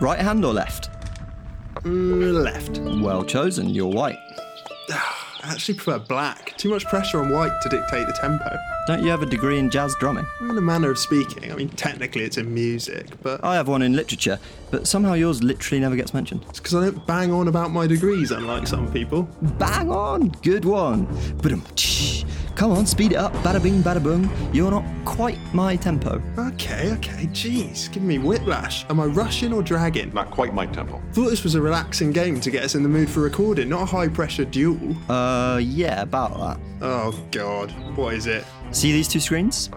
Right hand or left? Mm, left. Well chosen, you're white. I actually prefer black. Too much pressure on white to dictate the tempo. Don't you have a degree in jazz drumming? In a manner of speaking, I mean, technically it's in music, but I have one in literature, but somehow yours literally never gets mentioned. it's because I don't bang on about my degrees, unlike some people. Bang on! Good one. But come on, speed it up. Bada bing, bada boom. You're not quite my tempo. Okay, okay, jeez, give me whiplash. Am I rushing or dragging? Not quite my tempo. Thought this was a relaxing game to get us in the mood for recording, not a high pressure duel. Uh, yeah, about that. Oh god, what is it? See these two screens?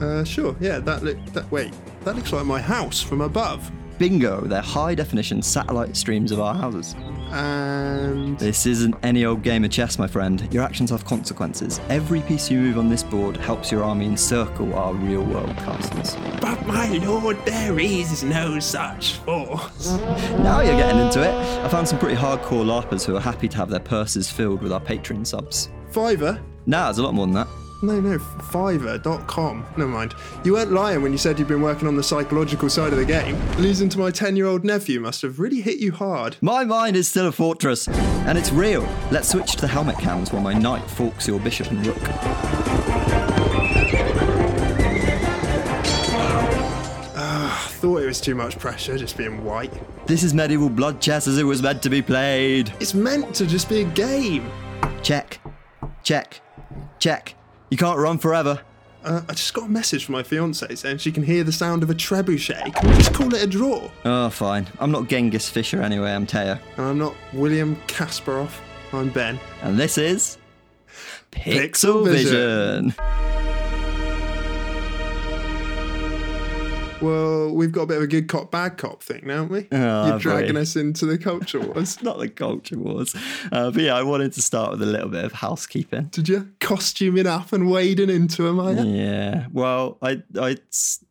Uh, sure, yeah, that look. That wait, that looks like my house from above. Bingo, they're high definition satellite streams of our houses. And This isn't any old game of chess, my friend. Your actions have consequences. Every piece you move on this board helps your army encircle our real world castles. but my lord, there is no such force. Now you're getting into it. I found some pretty hardcore LARPers who are happy to have their purses filled with our Patreon subs. Fiverr? Nah, there's a lot more than that. No, no, Fiverr.com. Never mind. You weren't lying when you said you'd been working on the psychological side of the game. Losing to my 10 year old nephew must have really hit you hard. My mind is still a fortress, and it's real. Let's switch to the helmet cams while my knight forks your bishop and rook. Ah, thought it was too much pressure just being white. This is medieval blood chess as it was meant to be played. It's meant to just be a game. Check, check, check. You can't run forever. Uh, I just got a message from my fiance saying she can hear the sound of a trebuchet. Can we just call it a draw? Oh, fine. I'm not Genghis Fisher anyway, I'm Teo. And I'm not William Kasparov. I'm Ben. And this is. Pixel Pixel Vision. Well, we've got a bit of a good cop, bad cop thing, now, haven't we? Oh, You're dragging us into the culture wars. Not the culture wars. Uh, but yeah, I wanted to start with a little bit of housekeeping. Did you costuming up and wading into them, are you? Yeah. Well, I, I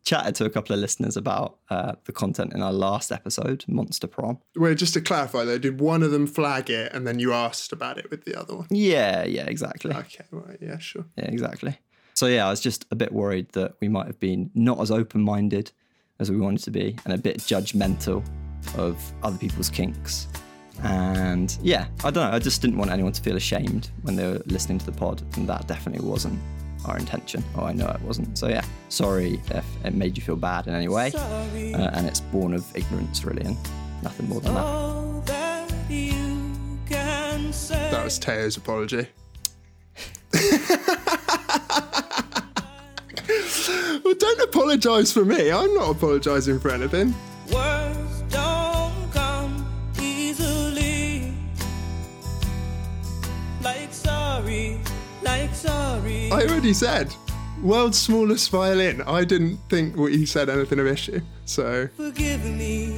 chatted to a couple of listeners about uh, the content in our last episode, Monster Prom. Well, just to clarify though, did one of them flag it and then you asked about it with the other one? Yeah, yeah, exactly. Okay, right, yeah, sure. Yeah, exactly. So yeah, I was just a bit worried that we might have been not as open-minded as we wanted to be, and a bit judgmental of other people's kinks. And yeah, I don't know. I just didn't want anyone to feel ashamed when they were listening to the pod, and that definitely wasn't our intention. Oh, I know it wasn't. So yeah, sorry if it made you feel bad in any way, uh, and it's born of ignorance, really, and nothing more than that. that you can say. That was Teo's apology. well, don't apologise for me. I'm not apologising for anything. Words don't come easily. Like sorry, like sorry. I already said, world's smallest violin. I didn't think what you said anything of issue. So, Forgive me.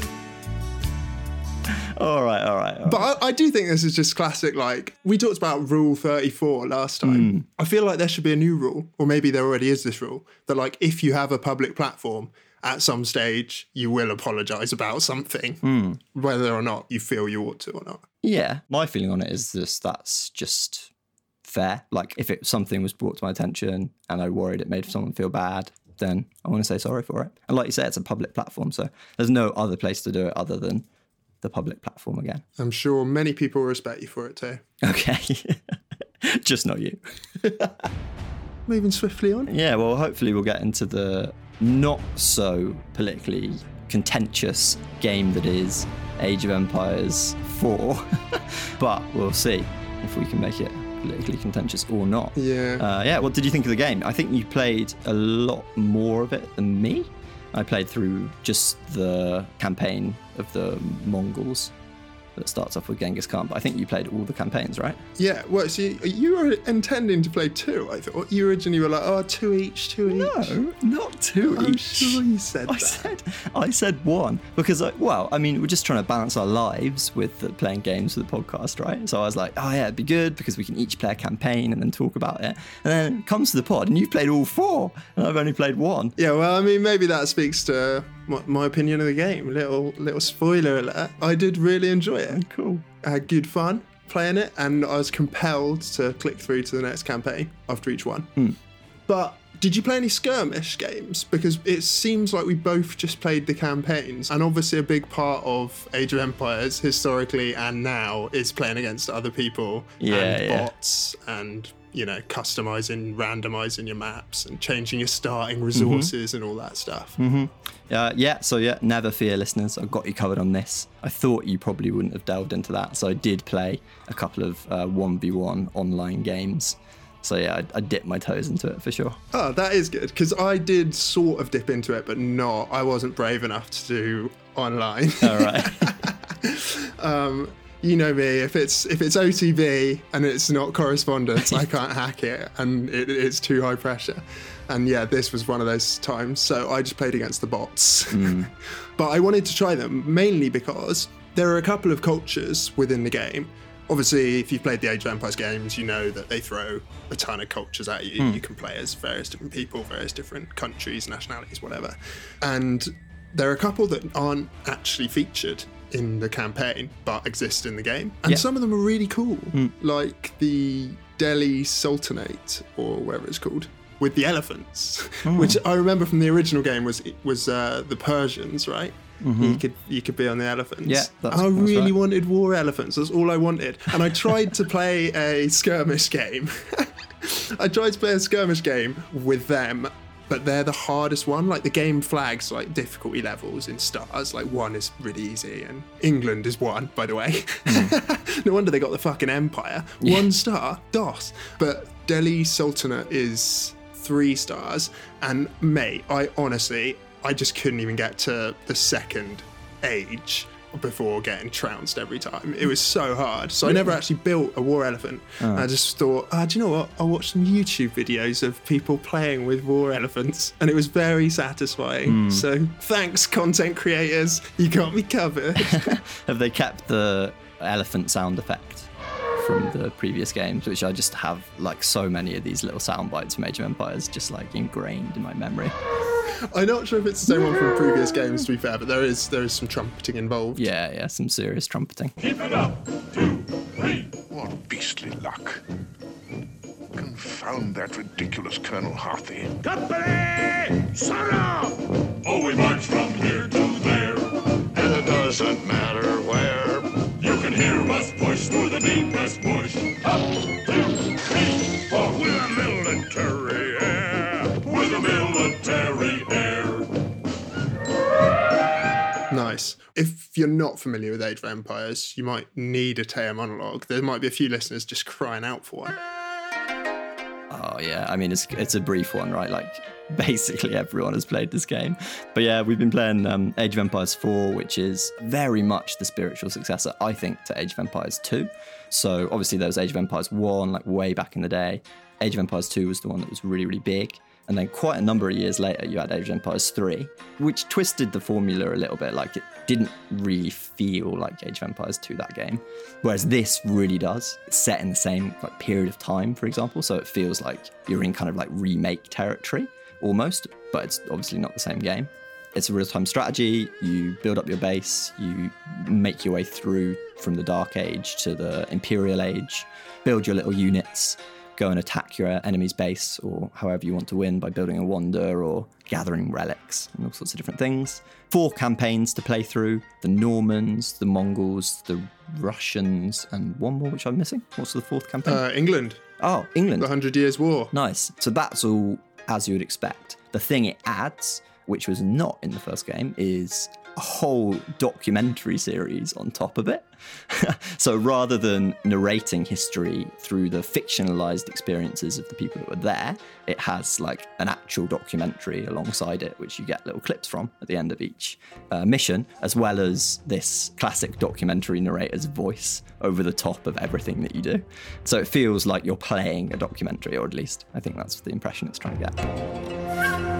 All right, all right. All right. but I, I do think this is just classic. Like we talked about Rule 34 last time. Hmm. I feel like there should be a new rule, or maybe there already is this rule that, like, if you have a public platform, at some stage you will apologise about something, hmm. whether or not you feel you ought to or not. Yeah, my feeling on it is this: that's just fair. Like if it something was brought to my attention and I worried it made someone feel bad, then I want to say sorry for it. And like you say, it's a public platform, so there's no other place to do it other than the public platform again. I'm sure many people respect you for it too. Okay. just not you. Moving swiftly on. Yeah, well, hopefully we'll get into the not so politically contentious game that is Age of Empires 4. but we'll see if we can make it politically contentious or not. Yeah. Uh, yeah, what did you think of the game? I think you played a lot more of it than me. I played through just the campaign of the Mongols that starts off with Genghis Khan, but I think you played all the campaigns, right? Yeah, well, so you, were intending to play two, I thought. You originally were like, oh, two each, two each. No, not two I'm each. sure you said I that. said I said one because I, well, I mean, we're just trying to balance our lives with playing games for the podcast, right? So I was like, oh yeah, it'd be good because we can each play a campaign and then talk about it. And then it comes to the pod, and you've played all four, and I've only played one. Yeah, well, I mean, maybe that speaks to my, my opinion of the game. Little little spoiler alert. I did really enjoy it. Cool. I had good fun playing it, and I was compelled to click through to the next campaign after each one. Hmm. But Did you play any skirmish games? Because it seems like we both just played the campaigns, and obviously a big part of Age of Empires historically and now is playing against other people Yeah, and yeah. bots and you know customizing, randomizing your maps and changing your starting resources and all that stuff. Uh, yeah, so yeah, never fear, listeners. I've got you covered on this. I thought you probably wouldn't have delved into that, so I did play a couple of uh, 1v1 online games. So yeah, I, I dipped my toes into it for sure. Oh, that is good because I did sort of dip into it, but not. I wasn't brave enough to do online. All right. you know me. If it's if it's OTB and it's not correspondence, I can't hack it, and it, it's too high pressure. And yeah, this was one of those times. So I just played against the bots. Mm. but I wanted to try them mainly because there are a couple of cultures within the game. Obviously, if you've played the Age of Empires games, you know that they throw a ton of cultures at you. Hmm. You can play as various different people, various different countries, nationalities, whatever. And there are a couple that aren't actually featured in the campaign but exist in the game. And Yeah. some of them are really cool, hmm. like the Delhi Sultanate or whatever it's called. With the elephants, hmm. which I remember from the original game was was uh, the Persians, right? You mm-hmm. could you could be on the elephants. Yeah, that's- I that's really right. wanted war elephants. That's all I wanted, and I tried to play a skirmish game. I tried to play a skirmish game with them, but they're the hardest one. Like the game flags like difficulty levels in stars. Like one is really easy, and England is one, by the way. Hmm. no wonder they got the fucking empire. One star, DOS. But Delhi Sultanate is three stars, and mate, I honestly, I just couldn't even get to the second age before getting trounced every time. It was so hard. So I never actually built a war elephant. I just thought, ah, do you know what? I'll watch some YouTube videos of people playing with war elephants. And it was very satisfying. So thanks, content creators. You got me covered. have they kept the elephant sound effect from the previous games, which I just have like so many of these little sound bites from Age of Empires just like ingrained in my memory. I'm not sure if it's the same one from previous games, to be fair, but there is there is some trumpeting involved. Yeah, yeah, some serious trumpeting. Keep it up. Two, three. What beastly luck. Confound that ridiculous Colonel Hathi. Company! Sarah! Oh, we march from here to there. And it doesn't matter where. You can hear us push through the deepest bush. Up, two, three, four. With a military air. With a military Nice. If you're not familiar with Age of Empires, you might need a Teo monologue. There might be a few listeners just crying out for one. Oh yeah, I mean it's it's a brief one, right? Like basically everyone has played this game. But yeah, we've been playing um, Age of Empires 4, which is very much the spiritual successor, I think, to Age of Empires 2. So obviously there was Age of Empires 1, like way back in the day. Age of Empires 2 was the one that was really, really big. And then quite a number of years later, you had Age of Empires 3, which twisted the formula a little bit. Like it didn't really feel like Age of Empires 2, that game. Whereas this really does. It's set in the same like period of time, for example. So it feels like you're in kind of like remake territory almost, but it's obviously not the same game. It's a real time strategy. You build up your base, you make your way through from the Dark Age to the Imperial Age, build your little units, go and attack your enemy's base or however you want to win by building a wonder or gathering relics and all sorts of different things. Four campaigns to play through the Normans, the Mongols, the Russians, and one more which I'm missing. What's the fourth campaign? Uh, England, oh, England. the Hundred Years' War. Nice. So that's all as you would expect. The thing it adds, which was not in the first game, is a whole documentary series on top of it. so rather than narrating history through the fictionalized experiences of the people that were there, it has like an actual documentary alongside it, which you get little clips from at the end of each uh, mission, as well as this classic documentary narrator's voice over the top of everything that you do. So it feels like you're playing a documentary, or at least I think that's the impression it's trying to get.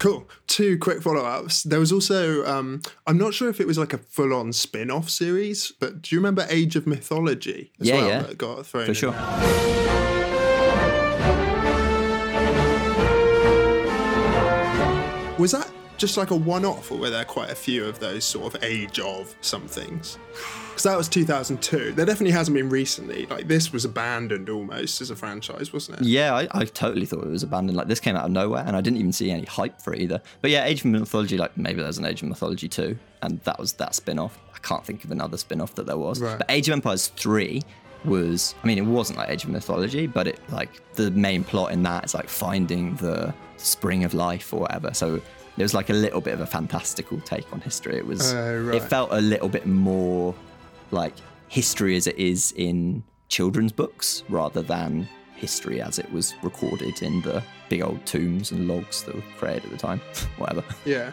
Cool. Two quick follow ups. There was also, um, I'm not sure if it was like a full on spin off series, but do you remember Age of Mythology as Yeah, well? yeah. That got thrown For in? sure. Was that just like a one-off, or were there are quite a few of those sort of age of somethings? Because that was 2002. There definitely hasn't been recently. Like this was abandoned almost as a franchise, wasn't it? Yeah, I, I totally thought it was abandoned. Like this came out of nowhere, and I didn't even see any hype for it either. But yeah, Age of Mythology, like maybe there's an Age of Mythology too, and that was that spin off. I can't think of another spin off that there was. Right. But Age of Empires three was, I mean, it wasn't like Age of Mythology, but it like the main plot in that is like finding the spring of life or whatever. So it was like a little bit of a fantastical take on history. It was, Oh, right. it felt a little bit more like history as it is in children's books rather than history as it was recorded in the big old tombs and logs that were created at the time. Whatever. Yeah.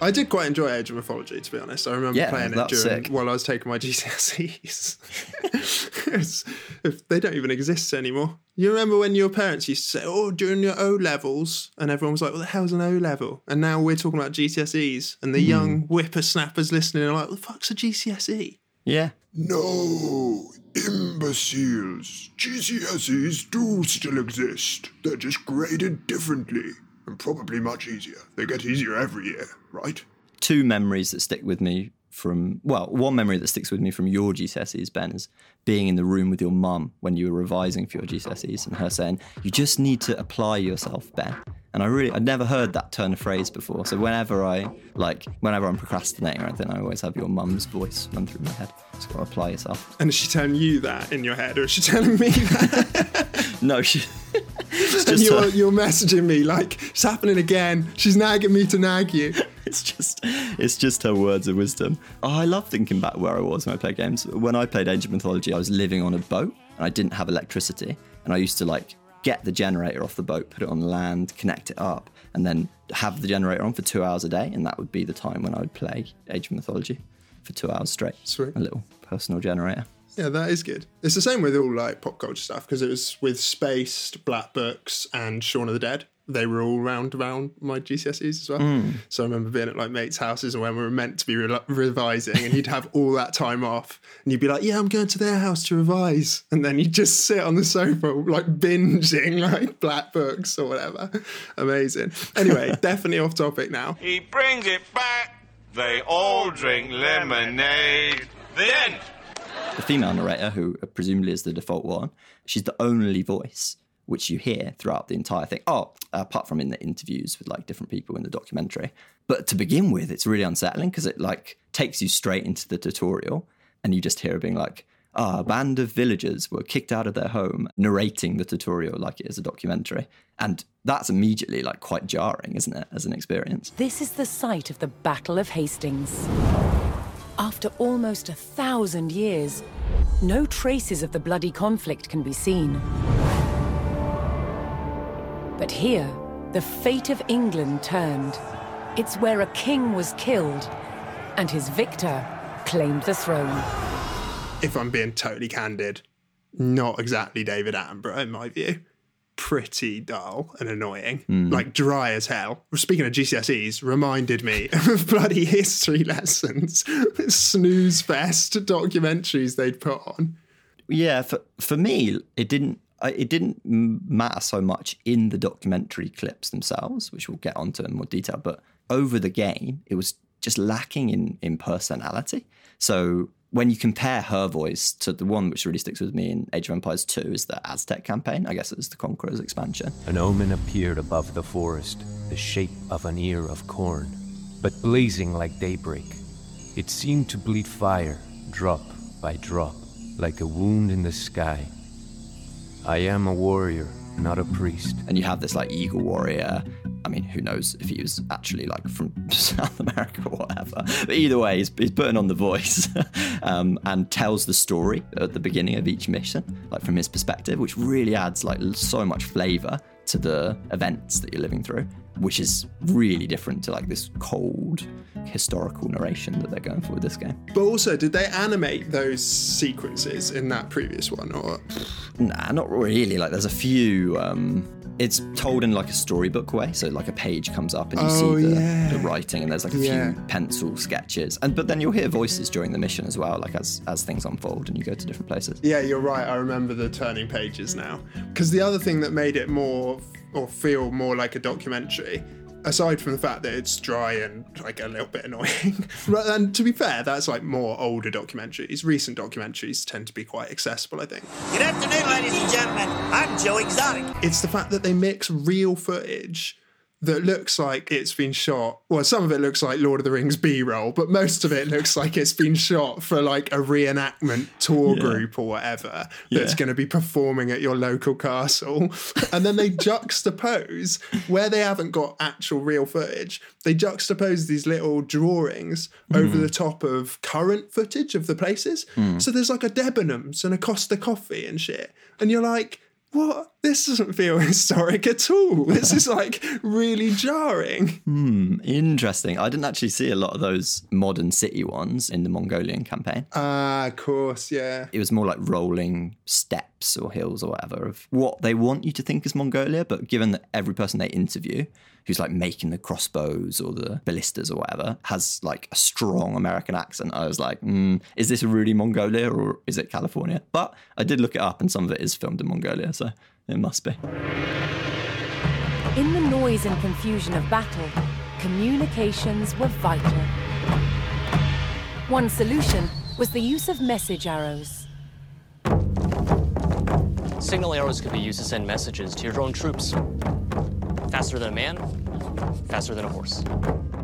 I did quite enjoy Age of Mythology, to be honest. I remember Yeah, playing it during sick. while I was taking my GCSEs. It's- if they don't even exist anymore. You remember when your parents used to say, "Oh, during your O levels," and everyone was like, "What the hell's an O level?" And now we're talking about GCSEs, and the hmm. young whippersnappers listening are like, "What the fuck's a GCSE?" Yeah. No, imbeciles. GCSEs do still exist. They're just graded differently. And probably much easier. They get easier every year, right? Two memories that stick with me from, well, one memory that sticks with me from your GCSEs, Ben, is being in the room with your mum when you were revising for your GCSEs and her saying, You just need to apply yourself, Ben. And I really, I'd never heard that turn of phrase before. So whenever I, like, whenever I'm procrastinating or anything, I always have your mum's voice run through my head. Just gotta apply yourself. And is she telling you that in your head, or is she telling me that? No, she. and you're, her- you're messaging me like, "It's happening again." She's nagging me to nag you. it's just it's just her words of wisdom. Oh, I love thinking back where I was when I played games. When I played Age of Mythology, I was living on a boat and I didn't have electricity, and I used to like get the generator off the boat, put it on land, connect it up, and then have the generator on for two hours a day, and that would be the time when I would play Age of Mythology for two hours straight. Sweet. A little personal generator. Yeah, that is good. It's the same with all like pop culture stuff because it was with Spaced, Black Books, and Shaun of the Dead. They were all round around my GCSEs as well. Hmm. So I remember being at like mates' houses and when we were meant to be re- revising, and he'd have all that time off, and you'd be like, "Yeah, I'm going to their house to revise," and then you'd just sit on the sofa like binging like Black Books or whatever. Amazing. Anyway, definitely off topic now. He brings it back. They all drink lemonade. The end. The female narrator, who presumably is the default one, she's the only voice which you hear throughout the entire thing. Oh, apart from in the interviews with like different people in the documentary. But to begin with, it's really unsettling because it like takes you straight into the tutorial and you just hear her being like, ah, a band of villagers were kicked out of their home, narrating the tutorial like it is a documentary. And that's immediately like quite jarring, isn't it, as an experience? This is the site of the Battle of Hastings. After almost a thousand years, no traces of the bloody conflict can be seen. But here, the fate of England turned. It's where a king was killed, and his victor claimed the throne. if I'm being totally candid, not exactly David Attenborough in my view. Pretty dull and annoying, hmm. like dry as hell. Speaking of GCSEs, reminded me of bloody history lessons, snooze fest documentaries they'd put on. Yeah, for for me, it didn't. It didn't matter so much in the documentary clips themselves, which we'll get onto in more detail. But over the game, it was just lacking in in personality. So when you compare her voice to the one which really sticks with me in Age of Empires 2 is the Aztec campaign. I guess it was the Conqueror's expansion. An omen appeared above the forest, the shape of an ear of corn, but blazing like daybreak. It seemed to bleed fire, drop by drop, like a wound in the sky. I am a warrior, not a priest. and you have this like eagle warrior. I mean, who knows if he was actually like from South America or whatever. But either way, he's, he's putting on the voice um, and tells the story at the beginning of each mission, like from his perspective, which really adds like so much flavor to the events that you're living through, which is really different to like this cold historical narration that they're going for with this game. But also, did they animate those sequences in that previous one? Or Nah, not really. Like, there's a few. Um, it's told in like a storybook way, so like a page comes up and you Oh, see the, yeah. the writing, and there's like a Yeah. few pencil sketches, and but then you'll hear voices during the mission as well, like as as things unfold and you go to different places. Yeah, you're right. I remember the turning pages now. Because the other thing that made it more or feel more like a documentary, aside from the fact that it's dry and like a little bit annoying. and to be fair, that's like more older documentaries. Recent documentaries tend to be quite accessible, I think. Good afternoon, ladies and gentlemen. I'm Joe Exotic. It's the fact that they mix real footage that looks like it's been shot. Well, some of it looks like Lord of the Rings B roll, but most of it looks like it's been shot for like a reenactment tour Yeah. group or whatever Yeah. that's going to be performing at your local castle. and then they juxtapose where they haven't got actual real footage, they juxtapose these little drawings over Mm. the top of current footage of the places. Mm. So there's like a Debenhams and a Costa Coffee and shit. And you're like, what? This doesn't feel historic at all. This is like really jarring. Hmm, interesting. I didn't actually see a lot of those modern city ones in the Mongolian campaign. Ah, of course, yeah. It was more like rolling steppes or hills or whatever of what they want you to think is Mongolia. But given that every person they interview who's like making the crossbows or the ballistas or whatever has like a strong American accent, I was like, mm, is this really Mongolia or is it California? But I did look it up and some of it is filmed in Mongolia, so it must be. In the noise and confusion of battle, communications were vital. One solution was the use of message arrows. Signal arrows could be used to send messages to your drone troops. Faster than a man, faster than a horse.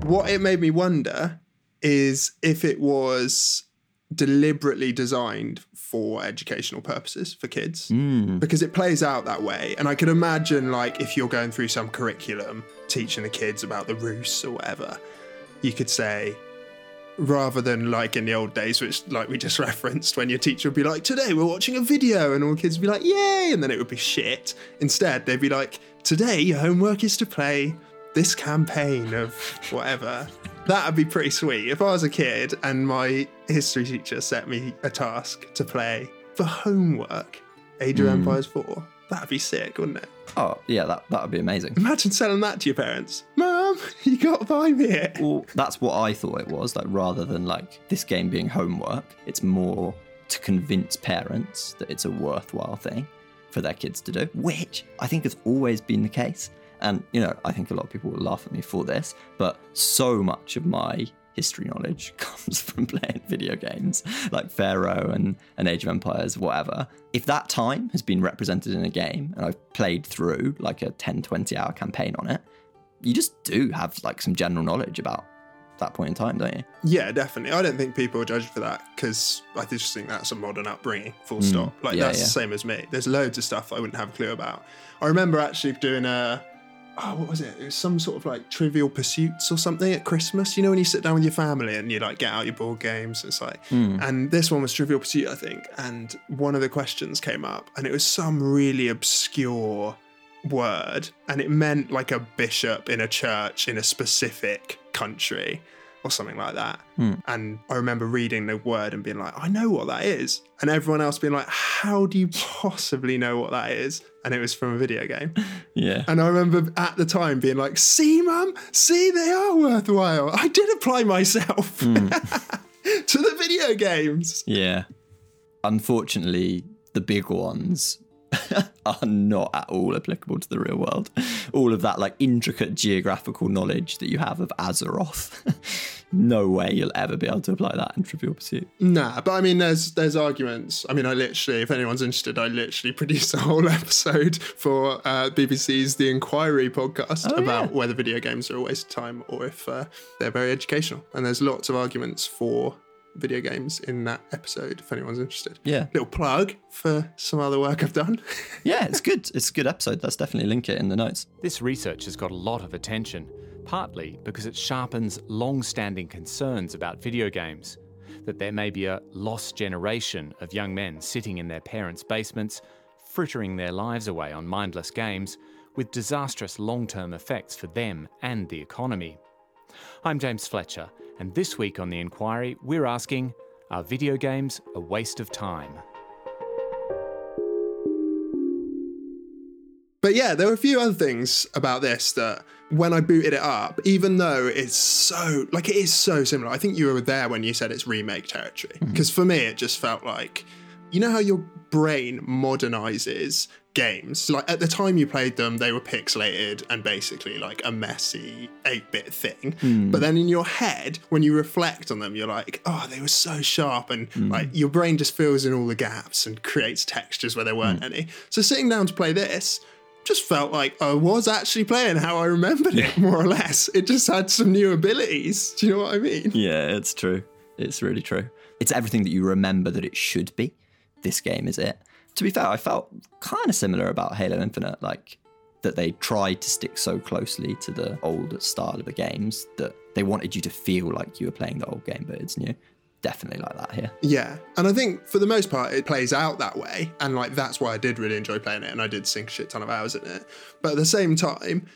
What it made me wonder is if it was deliberately designed for educational purposes for kids. Hmm. Because it plays out that way. And i can imagine like if you're going through some curriculum teaching the kids about the Rus or whatever you could say rather than like in the old days which like we just referenced when your teacher would be like today we're watching a video and all the kids would be like yay! And then it would be shit. Instead they'd be like today your homework is to play this campaign of whatever that'd be pretty sweet if i was a kid and my history teacher set me a task to play for homework age of Hmm. empires 4 that'd be sick wouldn't it Oh, yeah, that, that would be amazing. imagine selling that to your parents mum you gotta buy me it Well, that's what I thought it was. Like, rather than like this game being homework, it's more to convince parents that it's a worthwhile thing for their kids to do, which I think has always been the case. And, you know, I think a lot of people will laugh at me for this, but so much of my history knowledge comes from playing video games like Pharaoh and, and Age of Empires, whatever. If that time has been represented in a game and I've played through like a 10, 20 hour campaign on it, you just do have like some general knowledge about that point in time, don't you? Yeah, definitely. I don't think people are judged for that because I just think that's a modern upbringing, full Mm, stop. Like, yeah, that's yeah. the same as me. There's loads of stuff I wouldn't have a clue about. I remember actually doing a, oh, what was it? It was some sort of like trivial pursuits or something at Christmas. You know, when you sit down with your family and you like get out your board games, it's like, Mm. and this one was Trivial Pursuit, I think. And one of the questions came up and it was some really obscure word and it meant like a bishop in a church in a specific country or something like that. Hmm. And I remember reading the word and being like, I know what that is. And everyone else being like, How do you possibly know what that is? And it was from a video game. Yeah. And I remember at the time being like, See, mum, see, they are worthwhile. I did apply myself to the video games. Yeah. Unfortunately, the big ones are not at all applicable to the real world. All of that like intricate geographical knowledge that you have of Azeroth, no way you'll ever be able to apply that in Trivial Pursuit. Nah, but I mean, there's there's arguments. I mean, I literally, if anyone's interested, I literally produced a whole episode for uh, BBC's The Inquiry podcast Oh, about yeah. whether video games are a waste of time or if uh, they're very educational. And there's lots of arguments for video games in that episode. If anyone's interested, Yeah. little plug for some other work I've done. Yeah, it's good. It's a good episode. Let's definitely link it in the notes. This research has got a lot of attention, partly because it sharpens long standing concerns about video games. That there may be a lost generation of young men sitting in their parents' basements, frittering their lives away on mindless games, with disastrous long term effects for them and the economy. I'm James Fletcher, and this week on The Inquiry, we're asking Are video games a waste of time? But yeah, there were a few other things about this that when I booted it up, even though it's so like it is so similar, I think you were there when you said it's remake territory. Hmm. Because for me, it just felt like you know how your brain modernizes games. Like at the time you played them, they were pixelated and basically like a messy 8 bit thing. Hmm. But then in your head, when you reflect on them, you're like, oh, they were so sharp. And Hmm. like your brain just fills in all the gaps and creates textures where there weren't Hmm. any. So sitting down to play this, just felt like I was actually playing how I remembered it, more or less. It just had some new abilities. Do you know what I mean? Yeah, it's true. It's really true. It's everything that you remember that it should be. This game is it. To be fair, I felt kind of similar about Halo Infinite, like that they tried to stick so closely to the old style of the games that they wanted you to feel like you were playing the old game, but it's new. Definitely like that here. Yeah. And I think for the most part, it plays out that way. And like, that's why I did really enjoy playing it. And I did sink a shit ton of hours in it. But at the same time,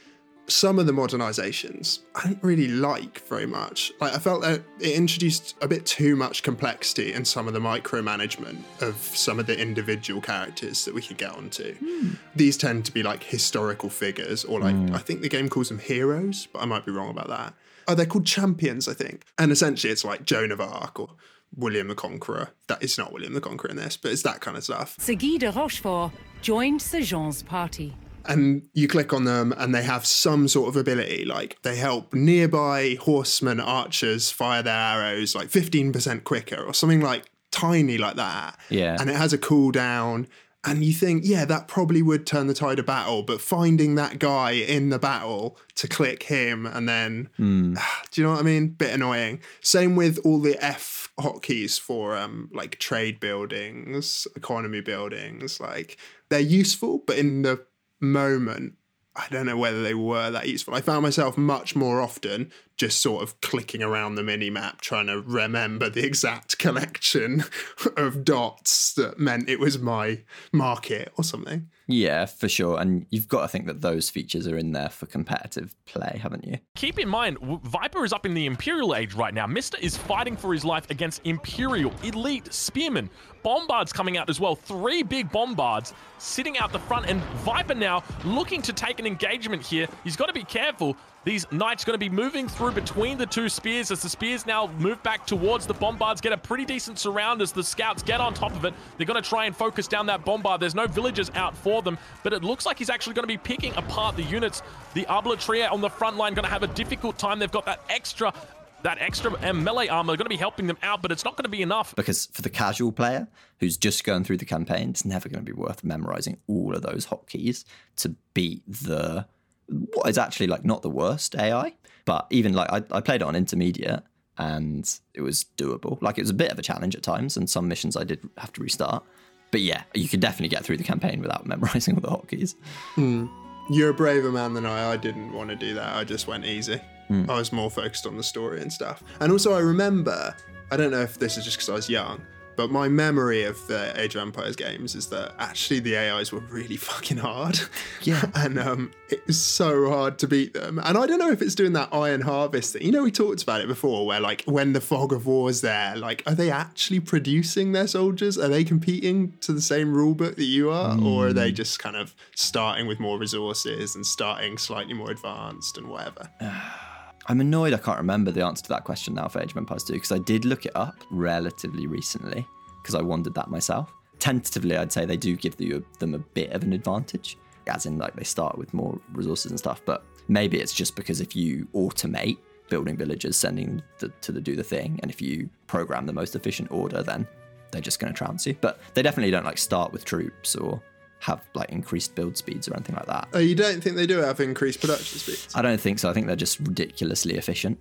some of the modernizations I didn't really like very much. Like, I felt that it introduced a bit too much complexity in some of the micromanagement of some of the individual characters that we could get onto. Hmm. These tend to be like historical figures, or like, hmm. I think the game calls them heroes, but I might be wrong about that. Oh, they're called champions, I think. And essentially, it's like Joan of Arc or William the Conqueror. That is not William the Conqueror in this, but it's that kind of stuff. Sir Guy de Rochefort joined Sir Jean's party. And you click on them, and they have some sort of ability. Like they help nearby horsemen, archers fire their arrows like 15% quicker, or something like tiny like that. Yeah. And it has a cooldown. And you think, yeah, that probably would turn the tide of battle, but finding that guy in the battle to click him and then, do you know what I mean? Bit annoying. Same with all the F hotkeys for um like trade buildings, economy buildings. Like they're useful, but in the moment, I don't know whether they were that useful. I found myself much more often just sort of clicking around the mini map, trying to remember the exact collection of dots that meant it was my market or something. Yeah, for sure. And you've got to think that those features are in there for competitive play, haven't you? Keep in mind, Viper is up in the Imperial Age right now. Mister is fighting for his life against Imperial, elite spearmen. Bombards coming out as well. Three big bombards sitting out the front, and Viper now looking to take an engagement here. He's got to be careful. These knights going to be moving through between the two spears as the spears now move back towards the bombards, get a pretty decent surround as the scouts get on top of it. They're going to try and focus down that bombard. There's no villagers out for them, but it looks like he's actually going to be picking apart the units. The Arbalétrier on the front line going to have a difficult time. They've got that extra that extra um, melee armor going to be helping them out, but it's not going to be enough. Because for the casual player who's just going through the campaign, it's never going to be worth memorizing all of those hotkeys to beat the what is actually like not the worst AI, but even like I, I played it on intermediate and it was doable. Like it was a bit of a challenge at times, and some missions I did have to restart. But yeah, you could definitely get through the campaign without memorizing all the hotkeys. You're a braver man than I. I didn't want to do that. I just went easy. Hmm. I was more focused on the story and stuff. And also, I remember, I don't know if this is just because I was young, but my memory of the Age of Empires games is that actually the AIs were really fucking hard. Yeah. and um, it was so hard to beat them. And I don't know if it's doing that Iron Harvest thing. You know, we talked about it before, where like when the fog of war is there, like, are they actually producing their soldiers? Are they competing to the same rule book that you are? Or are they just kind of starting with more resources and starting slightly more advanced and whatever? I'm annoyed I can't remember the answer to that question now for Age of Empires 2 because I did look it up relatively recently because I wondered that myself. Tentatively, I'd say they do give you, them a bit of an advantage, as in like they start with more resources and stuff. But maybe it's just because if you automate building villages, sending the, to the do the thing, and if you program the most efficient order, then they're just going to trounce you. But they definitely don't like start with troops or have like increased build speeds or anything like that. Oh, you don't think they do have increased production speeds? I don't think so. I think they're just ridiculously efficient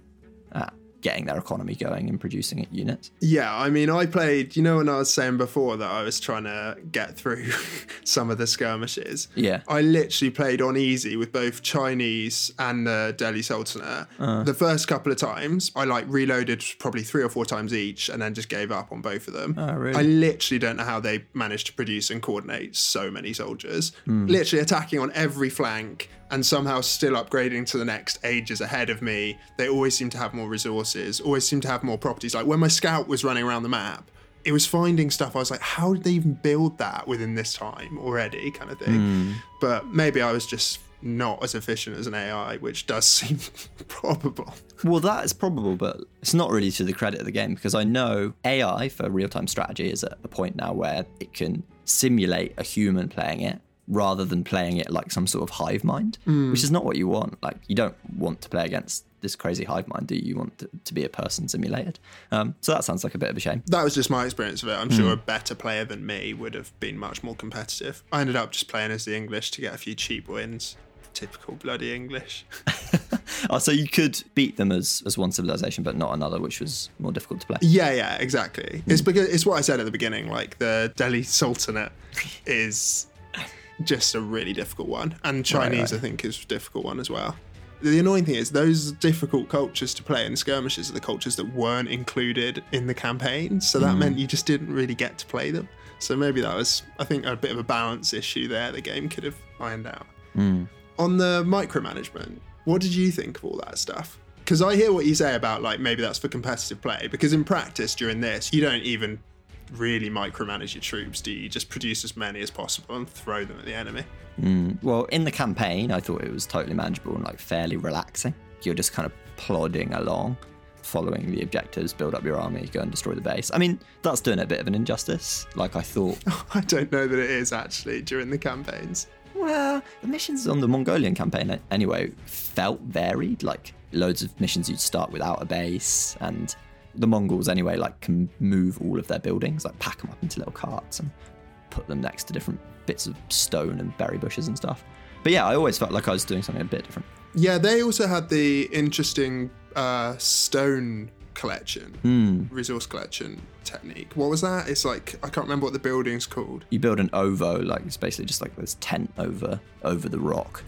at getting their economy going and producing units. Yeah, I mean, I played, you know, when I was saying before that I was trying to get through some of the skirmishes. Yeah. I literally played on easy with both Chinese and the Delhi Sultanate. Uh. The first couple of times, I like reloaded probably three or four times each and then just gave up on both of them. Oh, really? I literally don't know how they managed to produce and coordinate so many soldiers. Hmm. Literally attacking on every flank and somehow still upgrading to the next ages ahead of me. They always seem to have more resources, always seem to have more properties. Like when my scout was running around the map, it was finding stuff. I was like, how did they even build that within this time already, kind of thing. Hmm. But maybe I was just not as efficient as an AI, which does seem probable. Well, that is probable, but it's not really to the credit of the game because I know AI for real time strategy is at a point now where it can simulate a human playing it rather than playing it like some sort of hive mind, Mm. which is not what you want. Like you don't want to play against this crazy hive mind, do you? You want to, to be a person simulated. Um, so that sounds like a bit of a shame. That was just my experience of it. I'm Mm. sure a better player than me would have been much more competitive. I ended up just playing as the English to get a few cheap wins. Typical bloody English. Oh, so you could beat them as as one civilization, but not another, which was more difficult to play. Yeah, yeah, exactly. It's because it's what I said at the beginning. Like the Delhi Sultanate is just a really difficult one, and Chinese right. I think is a difficult one as well. The annoying thing is those difficult cultures to play in skirmishes are the cultures that weren't included in the campaign, so that Mm. meant you just didn't really get to play them. So maybe that was, I think, a bit of a balance issue there. The game could have ironed out. Mm. On the micromanagement, what did you think of all that stuff? Because I hear what you say about like maybe that's for competitive play. Because in practice during this, you don't even really micromanage your troops, do you? Just produce as many as possible and throw them at the enemy. Mm. Well, in the campaign, I thought it was totally manageable and like fairly relaxing. You're just kind of plodding along, following the objectives, build up your army, go and destroy the base. I mean, that's doing a bit of an injustice. Like I thought. I don't know that it is actually during the campaigns. Well, the missions on the Mongolian campaign, anyway, felt varied. Like loads of missions you'd start without a base, and the Mongols, anyway, like can move all of their buildings, like pack them up into little carts and put them next to different bits of stone and berry bushes and stuff. But yeah, I always felt like I was doing something a bit different. Yeah, they also had the interesting uh, stone collection, Hmm. resource collection technique. What was that? It's like I can't remember what the building's called. You build an ovoo, like it's basically just like this tent over over the rock.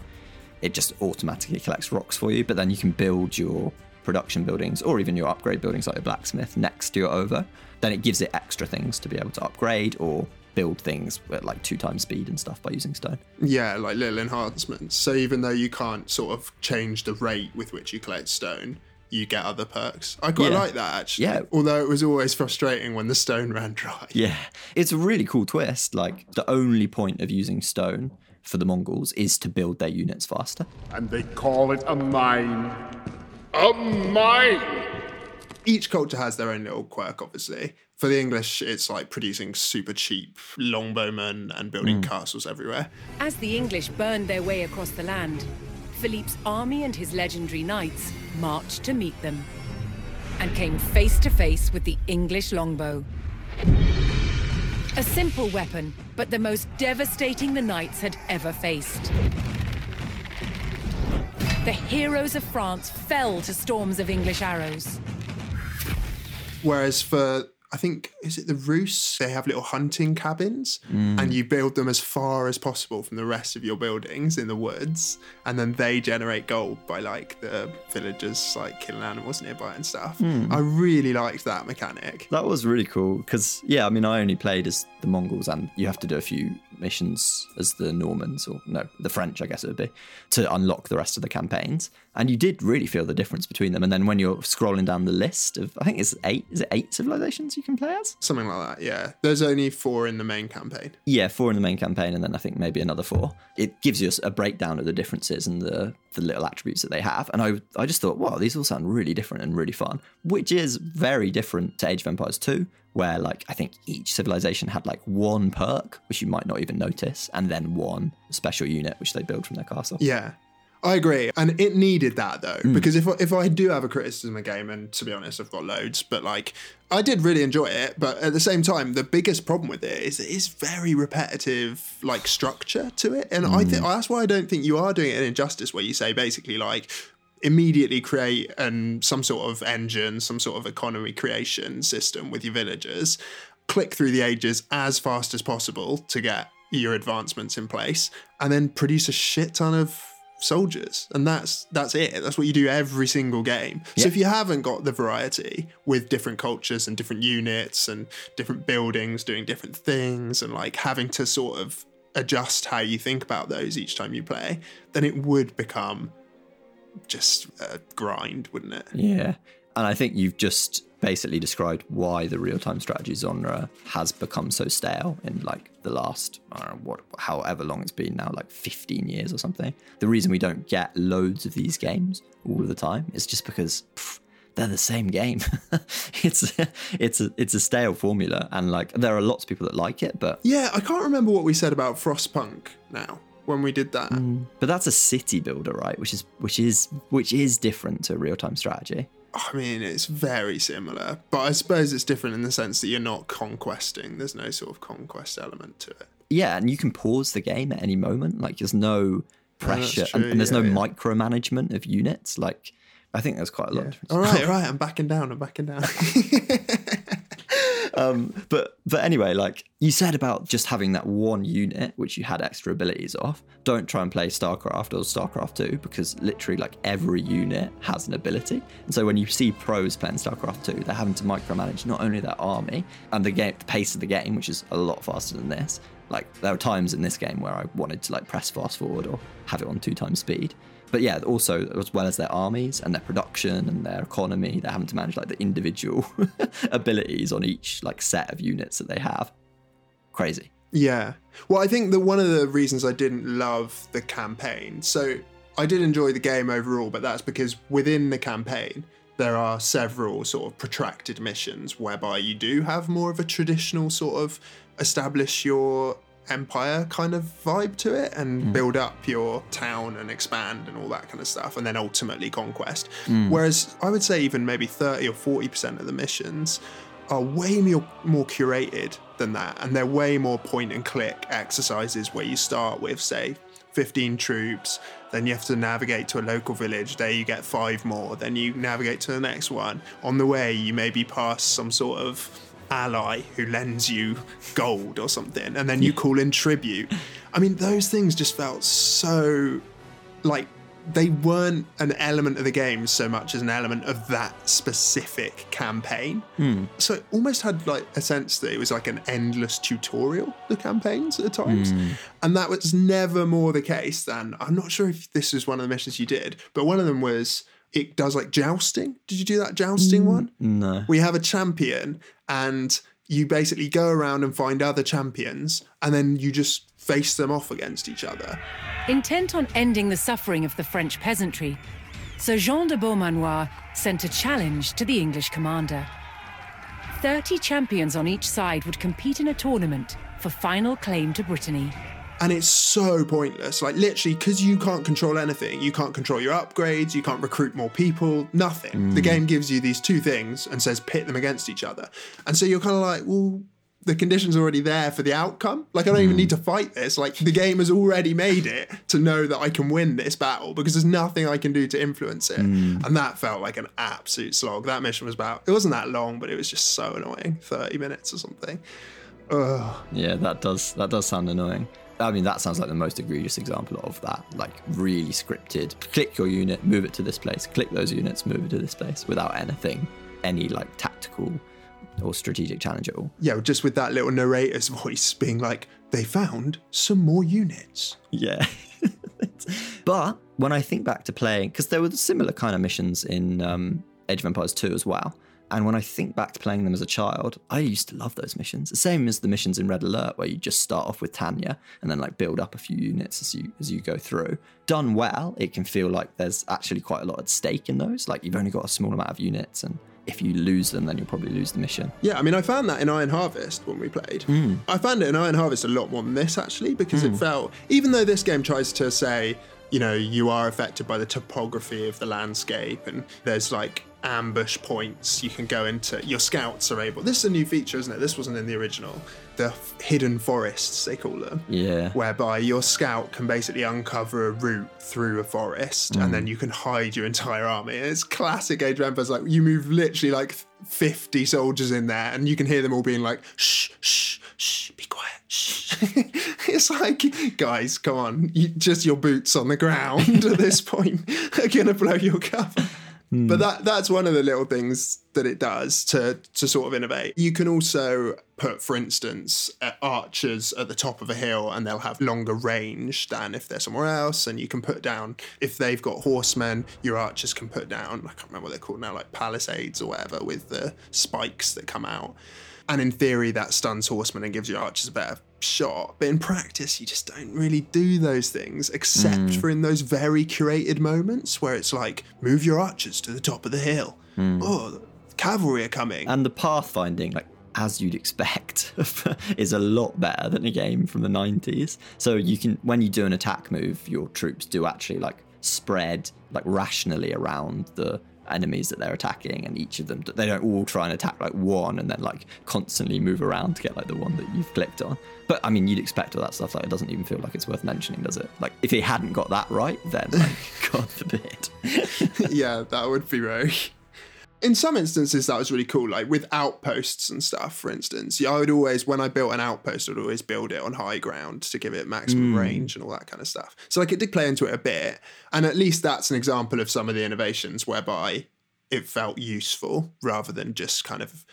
It just automatically collects rocks for you, but then you can build your production buildings or even your upgrade buildings like a blacksmith next to your ovoo. Then it gives it extra things to be able to upgrade or build things at like two times speed and stuff by using stone. Yeah, like little enhancements. So even though you can't sort of change the rate with which you collect stone, you get other perks. I quite Yeah. like that actually. Yeah. Although it was always frustrating when the stone ran dry. Yeah, it's a really cool twist. Like the only point of using stone for the Mongols is to build their units faster. And they call it a mine. A mine! Each culture has their own little quirk, obviously. For the English, it's like producing super cheap longbowmen and building hmm. castles everywhere. As the English burned their way across the land, Philippe's army and his legendary knights marched to meet them and came face to face with the English longbow. A simple weapon, but the most devastating the knights had ever faced. The heroes of France fell to storms of English arrows. Whereas for I think is it the Rus? They have little hunting cabins, Mm. and you build them as far as possible from the rest of your buildings in the woods, and then they generate gold by like the villagers like killing animals nearby and stuff. Mm. I really liked that mechanic. That was really cool because, yeah, I mean, I only played as the Mongols, and you have to do a few missions as the Normans, or no, the French, I guess it would be, to unlock the rest of the campaigns. And you did really feel the difference between them. And then when you're scrolling down the list of, I think it's eight, is it eight civilizations you can play as? Something like that, yeah. There's only four in the main campaign. Yeah, four in the main campaign, and then I think maybe another four. It gives you a breakdown of the differences and the, the little attributes that they have. And I, I just thought, wow, these all sound really different and really fun, which is very different to Age of Empires 2, where like I think each civilization had like one perk, which you might not even notice, and then one special unit, which they build from their castle. Yeah. I agree, and it needed that though, Mm. because if if I do have a criticism of game, and to be honest, I've got loads, but like I did really enjoy it, but at the same time, the biggest problem with it is it is very repetitive, like structure to it, and I think that's why I don't think you are doing it an injustice, where you say basically like immediately create um, some sort of engine, some sort of economy creation system with your villagers, click through the ages as fast as possible to get your advancements in place, and then produce a shit ton of soldiers. And that's that's it. That's what you do every single game. So if you haven't got the variety with different cultures and different units and different buildings doing different things and like having to sort of adjust how you think about those each time you play then it would become just a grind wouldn't it Yeah. And I think you've just basically described why the real time strategy genre has become so stale in like the last, I don't know, what, however long it's been now, like 15 years or something. The reason we don't get loads of these games all of the time is just because pff, they're the same game. it's it's a it's a stale formula, and like there are lots of people that like it, but Yeah, I can't remember what we said about Frostpunk now when we did that. Mm. but that's a city builder, right? Which is which is which is different to real time strategy. I mean, it's very similar, but I suppose it's different in the sense that you're not conquesting. There's no sort of conquest element to it. Yeah, and you can pause the game at any moment. Like there's no pressure, and, and there's yeah, no yeah. micromanagement of units. Like I think there's quite a lot. of difference. All right, all right, I'm backing down. I'm backing down. um, but but anyway, like you said about just having that one unit which you had extra abilities off. Don't try and play StarCraft or StarCraft 2 because literally like every unit has an ability. And so when you see pros playing StarCraft 2, they're having to micromanage not only their army and the game the pace of the game, which is a lot faster than this. Like there were times in this game where I wanted to like press fast forward or have it on two times speed. But yeah, also as well as their armies and their production and their economy, they're having to manage like the individual abilities on each like set of units that they have. Crazy. Yeah. Well, I think that one of the reasons I didn't love the campaign, so I did enjoy the game overall, but that's because within the campaign, there are several sort of protracted missions whereby you do have more of a traditional sort of establish your empire kind of vibe to it and hmm. build up your town and expand and all that kind of stuff and then ultimately conquest. Hmm. Whereas i would say even maybe 30 or 40% of the missions are way more, more curated than that and they're way more point and click exercises where you start with say 15 troops then you have to navigate to a local village there you get five more then you navigate to the next one. On the way you maybe pass some sort of ally who lends you gold or something and then you call in tribute i mean those things just felt so like they weren't an element of the game so much as an element of that specific campaign. Hmm. So it almost had like a sense that it was like an endless tutorial, the campaigns at times. Hmm. And that was never more the case than I'm not sure if this is one of the missions you did, but one of them was it does like jousting. Did you do that jousting hmm. one? No. We have a champion and you basically go around and find other champions and then you just face them off against each other. Intent on ending the suffering of the French peasantry, Sir Jean de Beaumanoir sent a challenge to the English commander. Thirty champions on each side would compete in a tournament for final claim to Brittany. And it's so pointless. Like, literally, because you can't control anything. You can't control your upgrades, you can't recruit more people, nothing. The mm. game gives you these two things and says pit them against each other. And so you're kind of like, well, the conditions already there for the outcome. Like, I don't even mm. need to fight this. Like, the game has already made it to know that I can win this battle because there's nothing I can do to influence it. Mm. And that felt like an absolute slog. That mission was about, it wasn't that long, but it was just so annoying 30 minutes or something. Ugh. Yeah, that does that does sound annoying. I mean, that sounds like the most egregious example of that. Like really scripted. Click your unit, move it to this place. Click those units, move it to this place without anything, any like tactical or strategic challenge at all. yeah, just with that little narrator's voice being like, they found some more units. Yeah. but when I think back to playing, because there were similar kind of missions in um, Age of Empires 2 as well. And when I think back to playing them as a child, I used to love those missions. The same as the missions in Red Alert, where you just start off with Tanya and then like build up a few units as you as you go through. Done well, it can feel like there's actually quite a lot at stake in those. Like you've only got a small amount of units, and if you lose them, then you'll probably lose the mission. Yeah, I mean, I found that in Iron Harvest when we played. Hmm. I found it in Iron Harvest a lot more than this actually, because it hmm. felt, even though this game tries to say, you know, you are affected by the topography of the landscape and there's like ambush points you can go into. Your scouts are able. This is a new feature, isn't it? This wasn't in the original. The f- hidden forests, they call them. Yeah. Whereby your scout can basically uncover a route through a forest and hmm. then you can hide your entire army. And it's classic Age of Empires. Like you move literally like 50 soldiers in there and you can hear them all being like, shh, shh, shh, be quiet, shh. it's like, guys, come on. You, just your boots on the ground at this point are going to blow your cover. But that that's one of the little things that it does to to sort of innovate. You can also put, for instance, uh, archers at the top of a hill, and they'll have longer range than if they're somewhere else. And you can put down if they've got horsemen, your archers can put down. I can't remember what they're called now, like palisades or whatever, with the spikes that come out. And in theory, that stuns horsemen and gives your archers a better shot, but in practice, you just don't really do those things except Mm. for in those very curated moments where it's like, move your archers to the top of the hill. Mm. Oh, cavalry are coming. And the pathfinding, like as you'd expect, is a lot better than a game from the 90s. So you can, when you do an attack move, your troops do actually like spread like rationally around the enemies that they're attacking, and each of them they don't all try and attack like one and then like constantly move around to get like the one that you've clicked on. But I mean, you'd expect all that stuff. Like it doesn't even feel like it's worth mentioning, does it? Like if he hadn't got that right, then like, God forbid. yeah, that would be rogue. In some instances, that was really cool. Like with outposts and stuff, for instance, yeah, I would always, when I built an outpost, I'd always build it on high ground to give it maximum Mm. range and all that kind of stuff. So like it did play into it a bit, and at least that's an example of some of the innovations whereby it felt useful rather than just kind of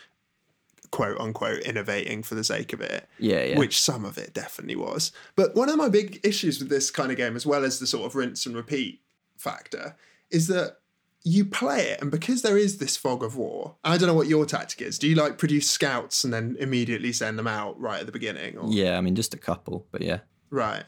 quote unquote innovating for the sake of it. Yeah, yeah. Which some of it definitely was. But one of my big issues with this kind of game, as well as the sort of rinse and repeat factor, is that you play it, and because there is this fog of war, I don't know what your tactic is. Do you like produce scouts and then immediately send them out right at the beginning? Or, Yeah, I mean just a couple, but yeah. Right.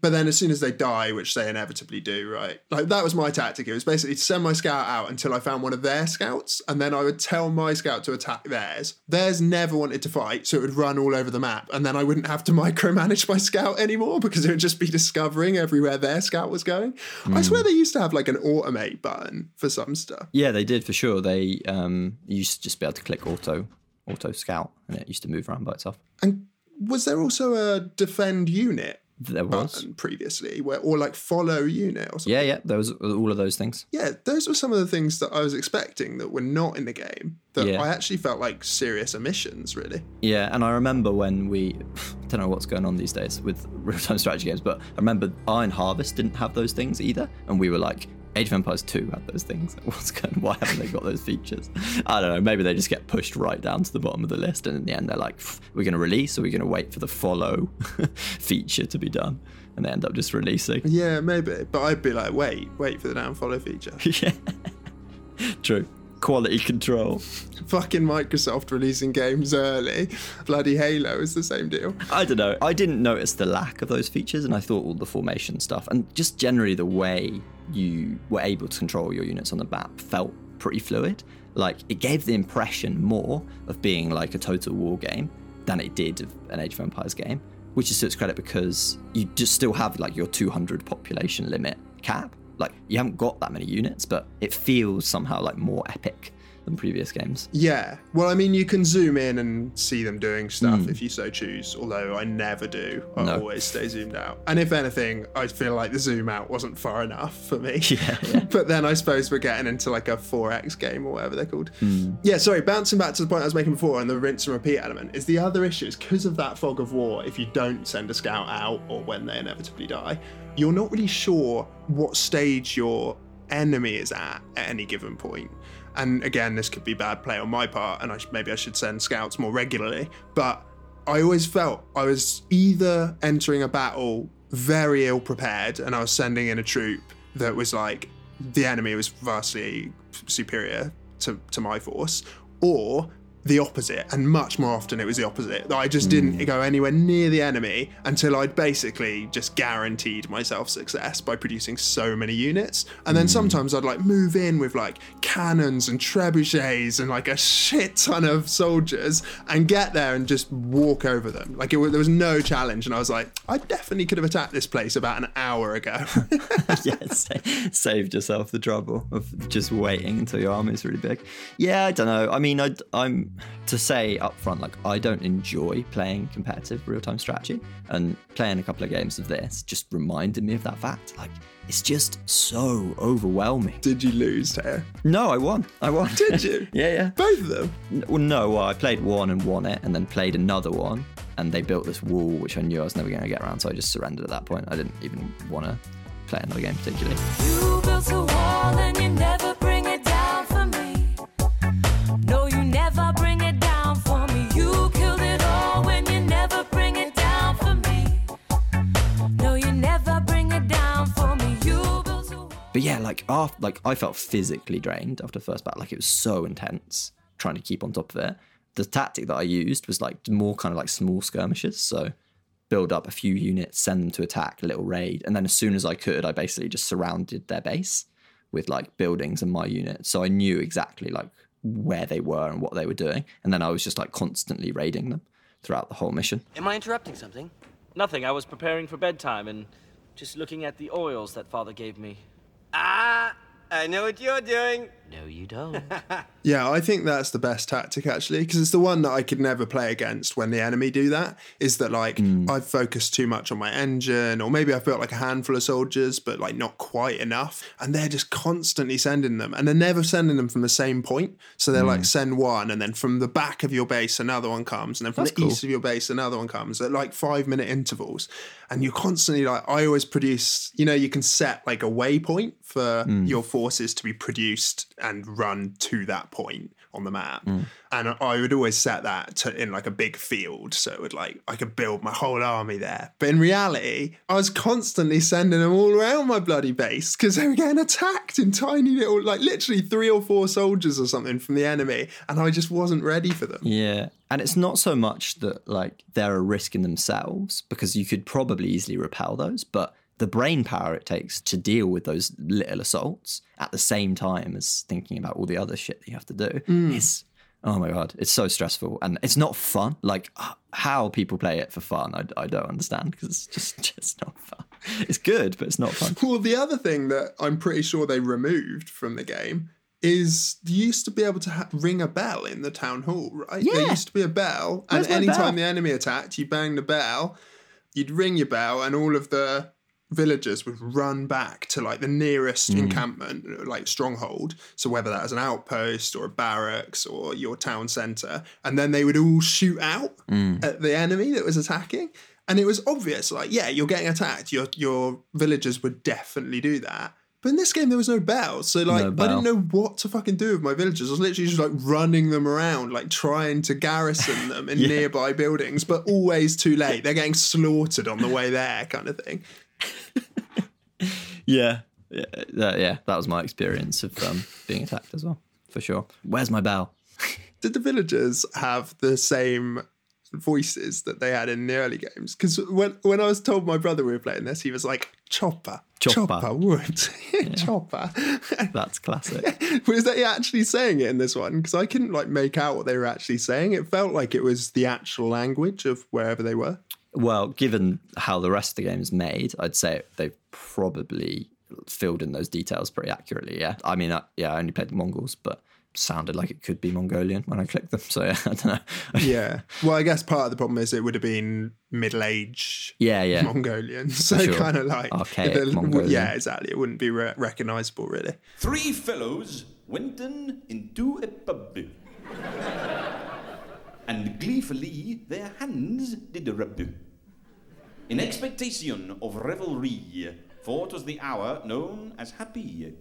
But then as soon as they die, which they inevitably do, right? Like that was my tactic. It was basically to send my scout out until I found one of their scouts, and then I would tell my scout to attack theirs. Theirs never wanted to fight, so it would run all over the map, and then I wouldn't have to micromanage my scout anymore because it would just be discovering everywhere their scout was going. I swear they used to have like an automate button for some stuff. Yeah, they did for sure. They um used to just be able to click auto auto scout and it used to move around by itself. And was there also a defend unit There was. previously, where or like follow unit or something? Yeah, yeah, there was all of those things. yeah, those were some of the things that I was expecting that were not in the game. That Yeah. I actually felt like serious omissions, really. Yeah, and I remember when we I don't know what's going on these days with real-time strategy games, but I remember Iron Harvest didn't have those things either, and we were like Age of Empires 2 had those things. What's going Why haven't they got those features? I don't know. Maybe they just get pushed right down to the bottom of the list, and in the end, they're like, we're going to release, or we're going to wait for the follow feature to be done. And they end up just releasing. Yeah, maybe. But I'd be like, wait, wait for the down follow feature. yeah. True. Quality control. Fucking Microsoft releasing games early. Bloody Halo is the same deal. I don't know. I didn't notice the lack of those features, and I thought all the formation stuff and just generally the way you were able to control your units on the map felt pretty fluid. Like it gave the impression more of being like a total war game than it did of an Age of Empires game, which is to its credit because you just still have like your 200 population limit cap. Like you haven't got that many units, but it feels somehow like more epic than previous games. Yeah. Well, I mean, you can zoom in and see them doing stuff Mm. if you so choose, although I never do. I No. always stay zoomed out. And if anything, I feel like the zoom out wasn't far enough for me. Yeah. but then I suppose we're getting into like a 4X game or whatever they're called. Hmm. Yeah, sorry, bouncing back to the point I was making before and the rinse and repeat element is the other issue is because of that fog of war, if you don't send a scout out or when they inevitably die, you're not really sure what stage your enemy is at at any given point. And again, this could be bad play on my part, and I sh- maybe I should send scouts more regularly. But I always felt I was either entering a battle very ill prepared, and I was sending in a troop that was like the enemy was vastly superior to, to my force, or the opposite, and much more often it was the opposite. That I just didn't hmm. go anywhere near the enemy until I'd basically just guaranteed myself success by producing so many units. And then hmm. sometimes I'd like move in with like cannons and trebuchets and like a shit ton of soldiers and get there and just walk over them. Like it, there was no challenge, and I was like, I definitely could have attacked this place about an hour ago. yeah, saved yourself the trouble of just waiting until your army is really big. Yeah, I don't know. I mean, I, am to say up front, like I don't enjoy playing competitive real-time strategy, and playing a couple of games of this just reminded me of that fact. Like, it's just so overwhelming. Did you lose, Teo? No, I won. I won. Did you? yeah, yeah. Both of them. N- Well, no, well, I played one and won it, and then played another one, and they built this wall, which I knew I was never going to get around, so I just surrendered at that point. I didn't even want to play another game particularly. Like after, like I felt physically drained after the first battle. Like it was so intense trying to keep on top of it. The tactic that I used was like more kind of like small skirmishes. So build up a few units, send them to attack, a little raid, and then as soon as I could, I basically just surrounded their base with like buildings and my units. So I knew exactly like where they were and what they were doing, and then I was just like constantly raiding them throughout the whole mission. Am I interrupting something? Nothing. I was preparing for bedtime and just looking at the oils that father gave me. Ah, I know what you're doing. No, you don't. Yeah, I think that's the best tactic actually, because it's the one that I could never play against when the enemy do that. Is that like hmm. I've focused too much on my engine, or maybe I've built like a handful of soldiers, but like not quite enough, and they're just constantly sending them, and they're never sending them from the same point. So they're like hmm. send one, and then from the back of your base another one comes, and then from That's the cool. east of your base another one comes at like five minute intervals, and you're constantly like I always produce. You know, you can set like a waypoint for hmm. your forces to be produced and run to that point on the map. Mm. And I would always set that to in like a big field. So it would like I could build my whole army there. But in reality, I was constantly sending them all around my bloody base because they were getting attacked in tiny little like literally three or four soldiers or something from the enemy. And I just wasn't ready for them. Yeah. And it's not so much that like they're a risk in themselves because you could probably easily repel those, but the brain power it takes to deal with those little assaults at the same time as thinking about all the other shit that you have to do mm. is oh my god, it's so stressful and it's not fun. Like how people play it for fun, I, I don't understand because it's just just not fun. It's good, but it's not fun. Well, the other thing that I'm pretty sure they removed from the game is you used to be able to ha- ring a bell in the town hall, right? yeah. There used to be a bell, Where's and anytime bell? the enemy attacked, you bang the bell, you'd ring your bell, and all of the villagers would run back to like the nearest Hmm. encampment, like stronghold. So whether that was an outpost or a barracks or your town centre, and then they would all shoot out Hmm. at the enemy that was attacking. And it was obvious, like, yeah, you're getting attacked. Your your villagers would definitely do that. But in this game, there was no bell, so like No I didn't know what to fucking do with my villagers. I was literally just like running them around, like trying to garrison them in Yeah. nearby buildings, but always too late. They're getting slaughtered on the way there, kind of thing. Yeah. Yeah, that, yeah, that was my experience of um, being attacked as well, for sure. Where's my bell? Did the villagers have the same voices that they had in the early games? Because when when I was told my brother we were playing this, he was like chopper, Chopper. wood, chopper. That's classic. was they actually saying it in this one? Because I couldn't like make out what they were actually saying. It felt like it was the actual language of wherever they were. Well, given how the rest of the game is made, I'd say they've probably filled in those details pretty accurately. Yeah, I mean, I, yeah, I only played the Mongols, but sounded like it could be Mongolian when I clicked them. So yeah, I don't know. Yeah. Well, I guess part of the problem is it would have been middle age. Yeah, yeah. Mongolian. So sure. kind of like Archaic it- Mongolian. Yeah, exactly. It wouldn't be re- recognizable really. Three fellows went in into a pub. And gleefully their hands did rub. In expectation of revelry, for it was the hour known as happy.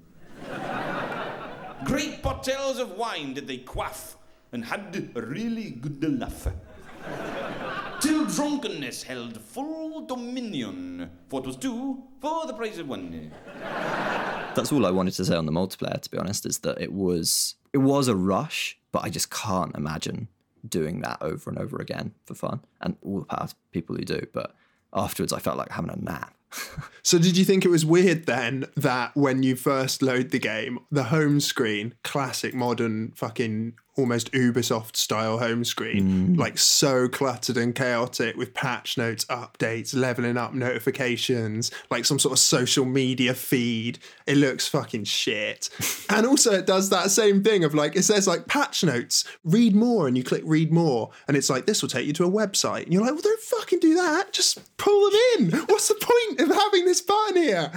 Great bottles of wine did they quaff, and had a really good laugh. Till drunkenness held full dominion, for it was two for the price of one. That's all I wanted to say on the multiplayer. To be honest, is that it was it was a rush, but I just can't imagine doing that over and over again for fun. And all the people who do, but afterwards I felt like having a nap. So did you think it was weird then that when you first load the game, the home screen, classic modern fucking almost Ubisoft style home screen, Mm. like so cluttered and chaotic with patch notes, updates, leveling up notifications, like some sort of social media feed. It looks fucking shit. and also it does that same thing of like it says like patch notes, read more, and you click read more, and it's like this will take you to a website. And you're like, well, don't fucking do that. Just pull them in. What's the point of having this button here?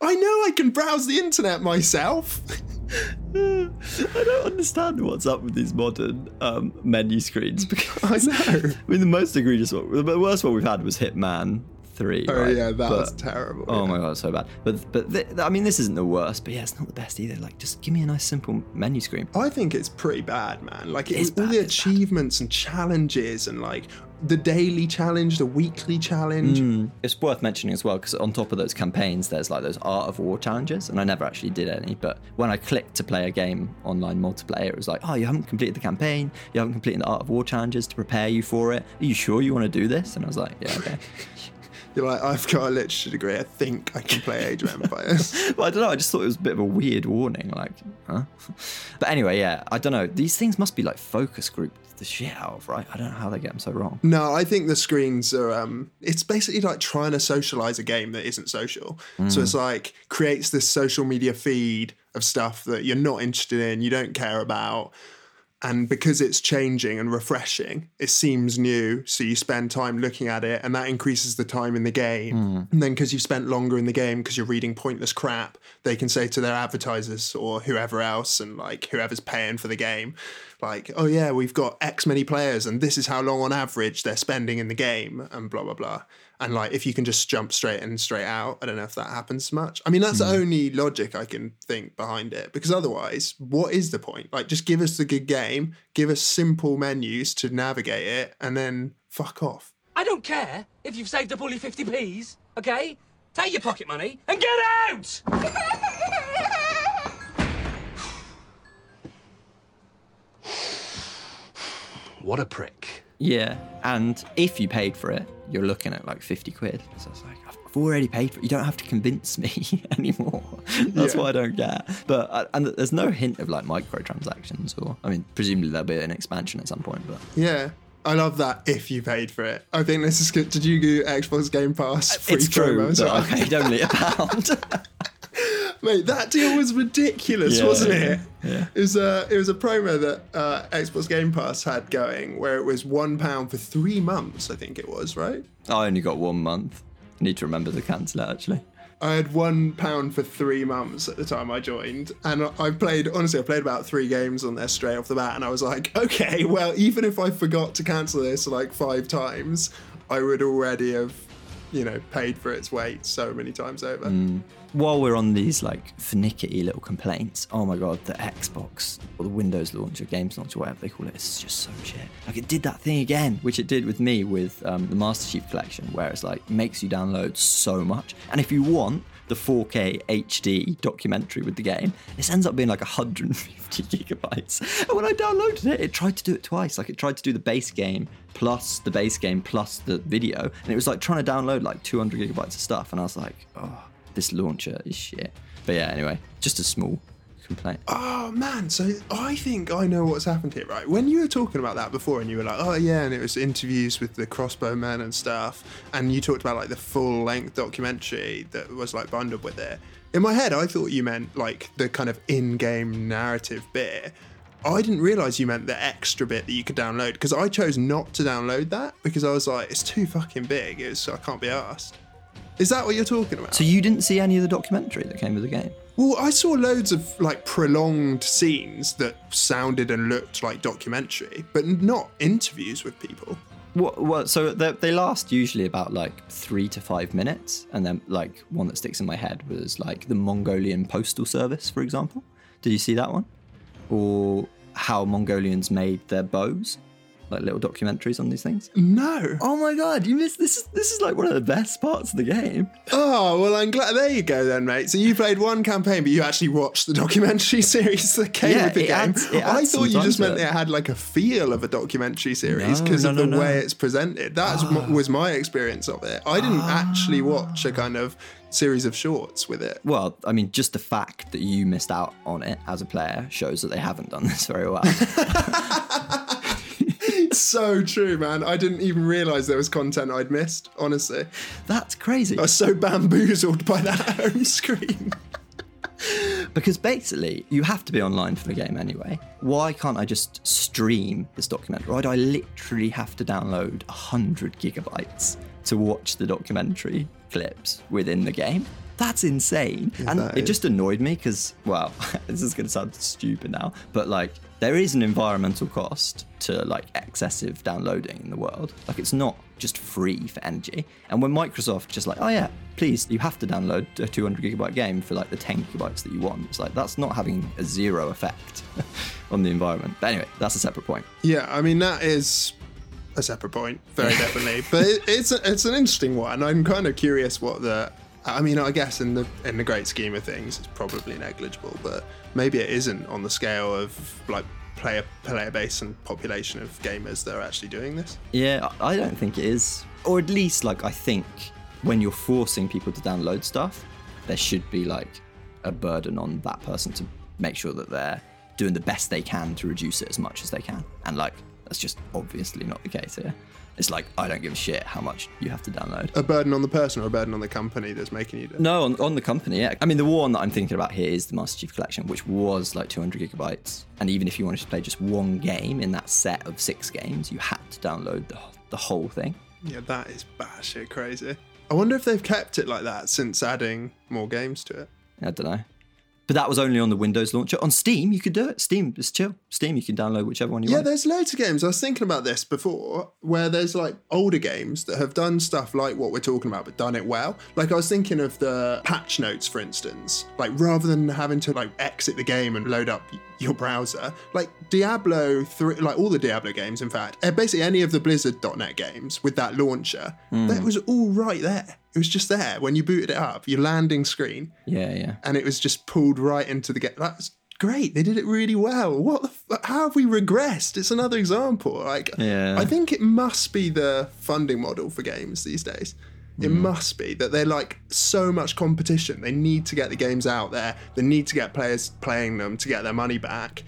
I know I can browse the internet myself. I don't understand what's up with these modern um, menu screens because I know. I mean, the most egregious one, the worst one we've had was Hitman Three. Oh, right? yeah, that But- was terrible, Oh yeah. my god, so bad. But but th- I mean, this isn't the worst, but yeah, it's not the best either. Like, just give me a nice simple menu screen. I think it's pretty bad, man. Like It it, all the achievements and challenges and like the daily challenge, the weekly challenge. Mm. It's worth mentioning as well because on top of those campaigns, there's like those Art of War challenges, and I never actually did any. But when I clicked to play a game online multiplayer, it was like, oh, you haven't completed the campaign, you haven't completed the Art of War challenges to prepare you for it. Are you sure you want to do this? And I was like, yeah, okay. You're like, I've got a literature degree. I think I can play Age of Empires. but I don't know. I just thought it was a bit of a weird warning. Like, huh? But anyway, yeah, I don't know. These things must be like focus group the shit out of, right? I don't know how they get them so wrong. No, I think the screens are. Um, it's basically like trying to socialize a game that isn't social. So Mm. it's like creates this social media feed of stuff that you're not interested in, you don't care about. And because it's changing and refreshing, it seems new. So you spend time looking at it, and that increases the time in the game. Mm. And then because you've spent longer in the game because you're reading pointless crap, they can say to their advertisers or whoever else and like whoever's paying for the game, like, oh yeah, we've got X many players and this is how long on average they're spending in the game and blah blah blah. And like if you can just jump straight in straight out, I don't know if that happens much. I mean that's the hmm. only logic I can think behind it. Because otherwise, what is the point? Like just give us the good game, give us simple menus to navigate it, and then fuck off. I don't care if you've saved up all your 50p's, okay? Take your pocket money and get out! what a prick. Yeah, and if you paid for it, you're looking at like 50 quid. So it's like, I've already paid for it. You don't have to convince me anymore. That's Yeah. what I don't get. But, uh, and there's no hint of like microtransactions or, I mean, presumably there'll be an expansion at some point, but. Yeah. I love that if you paid for it. I think this is good. Did you do Xbox Game Pass free It's true promo? that I paid only a pound. Mate, that deal was ridiculous, Yeah. wasn't it? Yeah. It was a it was a promo that uh, Xbox Game Pass had going, where it was one pound for three months. I think it was right. I only got one month. I need to remember to cancel it actually. I had one pound for three months at the time I joined, and I played. Honestly, I played about three games on there straight off the bat, and I was like, okay, well, even if I forgot to cancel this like five times, I would already have, you know, paid for its weight so many times over. Mm. While we're on these like finicky little complaints, oh my god, the Xbox or the Windows launch launcher, Games launcher, whatever they call it, it's just so shit. Like it did that thing again, which it did with me with um, the Master Chief Collection, where it's like makes you download so much, and if you want the 4K HD documentary with the game, this ends up being like 150 gigabytes. And when I downloaded it, it tried to do it twice. Like it tried to do the base game plus the base game plus the video, and it was like trying to download like 200 gigabytes of stuff, and I was like, oh this launcher is shit. But yeah, anyway, just a small complaint. Oh man, so I think I know what's happened here, right? When you were talking about that before and you were like, oh yeah, and it was interviews with the crossbow crossbowmen and stuff, and you talked about like the full length documentary that was like bundled with it. In my head, I thought you meant like the kind of in game narrative bit. I didn't realize you meant the extra bit that you could download because I chose not to download that because I was like, it's too fucking big. It's I can't be asked. Is that what you're talking about? So you didn't see any of the documentary that came with the game? Well, I saw loads of like prolonged scenes that sounded and looked like documentary, but not interviews with people. What, what, so they, they last usually about like three to five minutes, and then like one that sticks in my head was like the Mongolian Postal Service, for example. Did you see that one? Or how Mongolians made their bows, like little documentaries on these things. No. Oh my god, you missed this! Is this is like one of the best parts of the game. Oh well, I'm glad. There you go, then, mate. So you played one campaign, but you actually watched the documentary series that came Yeah, with the it game. adds- I thought you just meant it. it had like a feel of a documentary series because no, of no, the no. way it's presented. That ah. was my experience of it. I didn't actually ah. watch a kind of series of shorts with it. Well, I mean, just the fact that you missed out on it as a player shows that they haven't done this very well. So true, man. I didn't even realize there was content I'd missed. Honestly, that's crazy. I was so bamboozled by that home screen. because basically, you have to be online for the game anyway. Why can't I just stream this documentary? Why do I literally have to download 100 gigabytes to watch the documentary clips within the game? That's insane. and that it is. just annoyed me because, well, this is going to sound stupid now, but like, there is an environmental cost to like excessive downloading in the world. Like, it's not just free for energy. And when Microsoft just like, oh yeah, please, you have to download a 200 gigabyte game for like the 10 gigabytes that you want. It's like that's not having a zero effect on the environment. But anyway, that's a separate point. Yeah, I mean that is a separate point, very definitely. But it, it's a, it's an interesting one. I'm kind of curious what the. I mean, I guess in the in the great scheme of things, it's probably negligible, but maybe it isn't on the scale of like player player base and population of gamers that are actually doing this. Yeah, I don't think it is. Or at least, like, I think when you're forcing people to download stuff, there should be, like, a burden on that person to make sure that they're doing the best they can to reduce it as much as they can. And, like, that's just obviously not the case here. It's like, I don't give a shit how much you have to download. A burden on the person or a burden on the company that's making you do. it? No, on, on the company, yeah. I mean, the one that I'm thinking about here is the Master Chief Collection, which was like 200 gigabytes. And even if you wanted to play just one game in that set of six games, you had to download the, the whole thing. Yeah, that is batshit crazy. I wonder if they've kept it like that since adding more games to it. I don't know. But that was only on the Windows launcher. On Steam, you could do it. Steam is chill. Steam, you can download whichever one you Yeah, want. Yeah, there's loads of games. I was thinking about this before, where there's like older games that have done stuff like what we're talking about, but done it well. Like I was thinking of the patch notes, for instance. Like rather than having to like exit the game and load up your browser, like Diablo three, like all the Diablo games, in fact, uh, basically any of the Blizzard.net games with that launcher, Mm. that was all right there. It was just there when you booted it up, your landing screen, Yeah, yeah. and it was just pulled right into the game. That's great. They did it really well. What the? F- how have we regressed? It's another example. Like, Yeah. I think it must be the funding model for games these days. It Mm. must be that they're like so much competition. They need to get the games out there. They need to get players playing them to get their money back.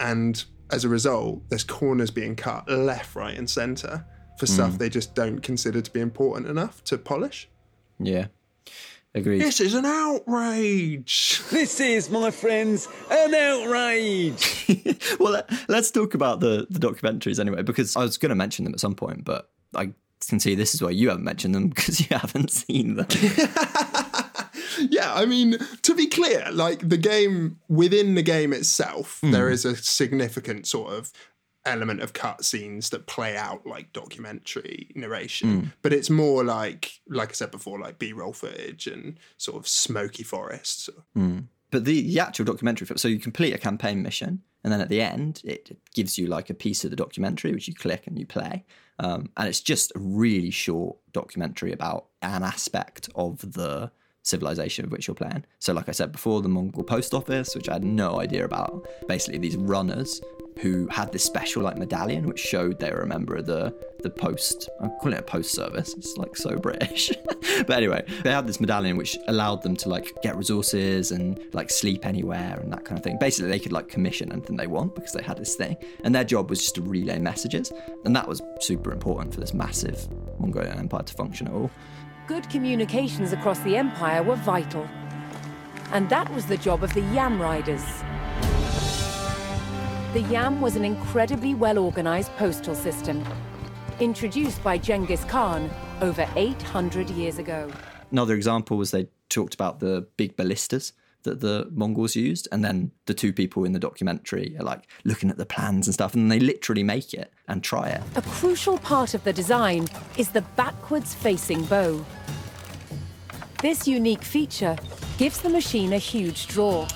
And as a result, there's corners being cut left, right, and center for stuff Mm. they just don't consider to be important enough to polish. Yeah. Agreed. This is an outrage. This is, my friends, an outrage. well, let, let's talk about the, the documentaries anyway, because I was going to mention them at some point, but I can see this is why you haven't mentioned them because you haven't seen them. yeah, I mean, to be clear, like the game within the game itself, Hmm. there is a significant sort of element of cutscenes that play out like documentary narration, Hmm. but it's more like, like I said before, like B-roll footage and sort of smoky forests. Mm. But the, the actual documentary, film- so you complete a campaign mission, and then at the end, it gives you like a piece of the documentary, which you click and you play. Um, and it's just a really short documentary about an aspect of the civilization of which you're playing. So, like I said before, the Mongol post office, which I had no idea about. Basically, these runners who had this special like medallion which showed they were a member of the the post I'm calling it a post service it's like so British. But anyway they had this medallion which allowed them to like get resources and like sleep anywhere and that kind of thing. Basically they could like commission anything they want because they had this thing. And their job was just to relay messages. And that was super important for this massive Mongolian empire to function at all Good communications across the empire were vital. And that was the job of the Yam Riders. The Yam was an incredibly well organized postal system, introduced by Genghis Khan over 800 years ago. Another example was they talked about the big ballistas that the Mongols used, and then the two people in the documentary are like looking at the plans and stuff, and they literally make it and try it. A crucial part of the design is the backwards facing bow. This unique feature gives the machine a huge draw,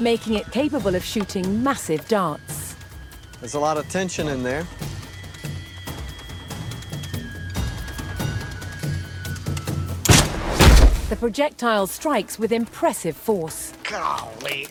making it capable of shooting massive darts. There's a lot of tension in there. The projectile strikes with impressive force. Golly.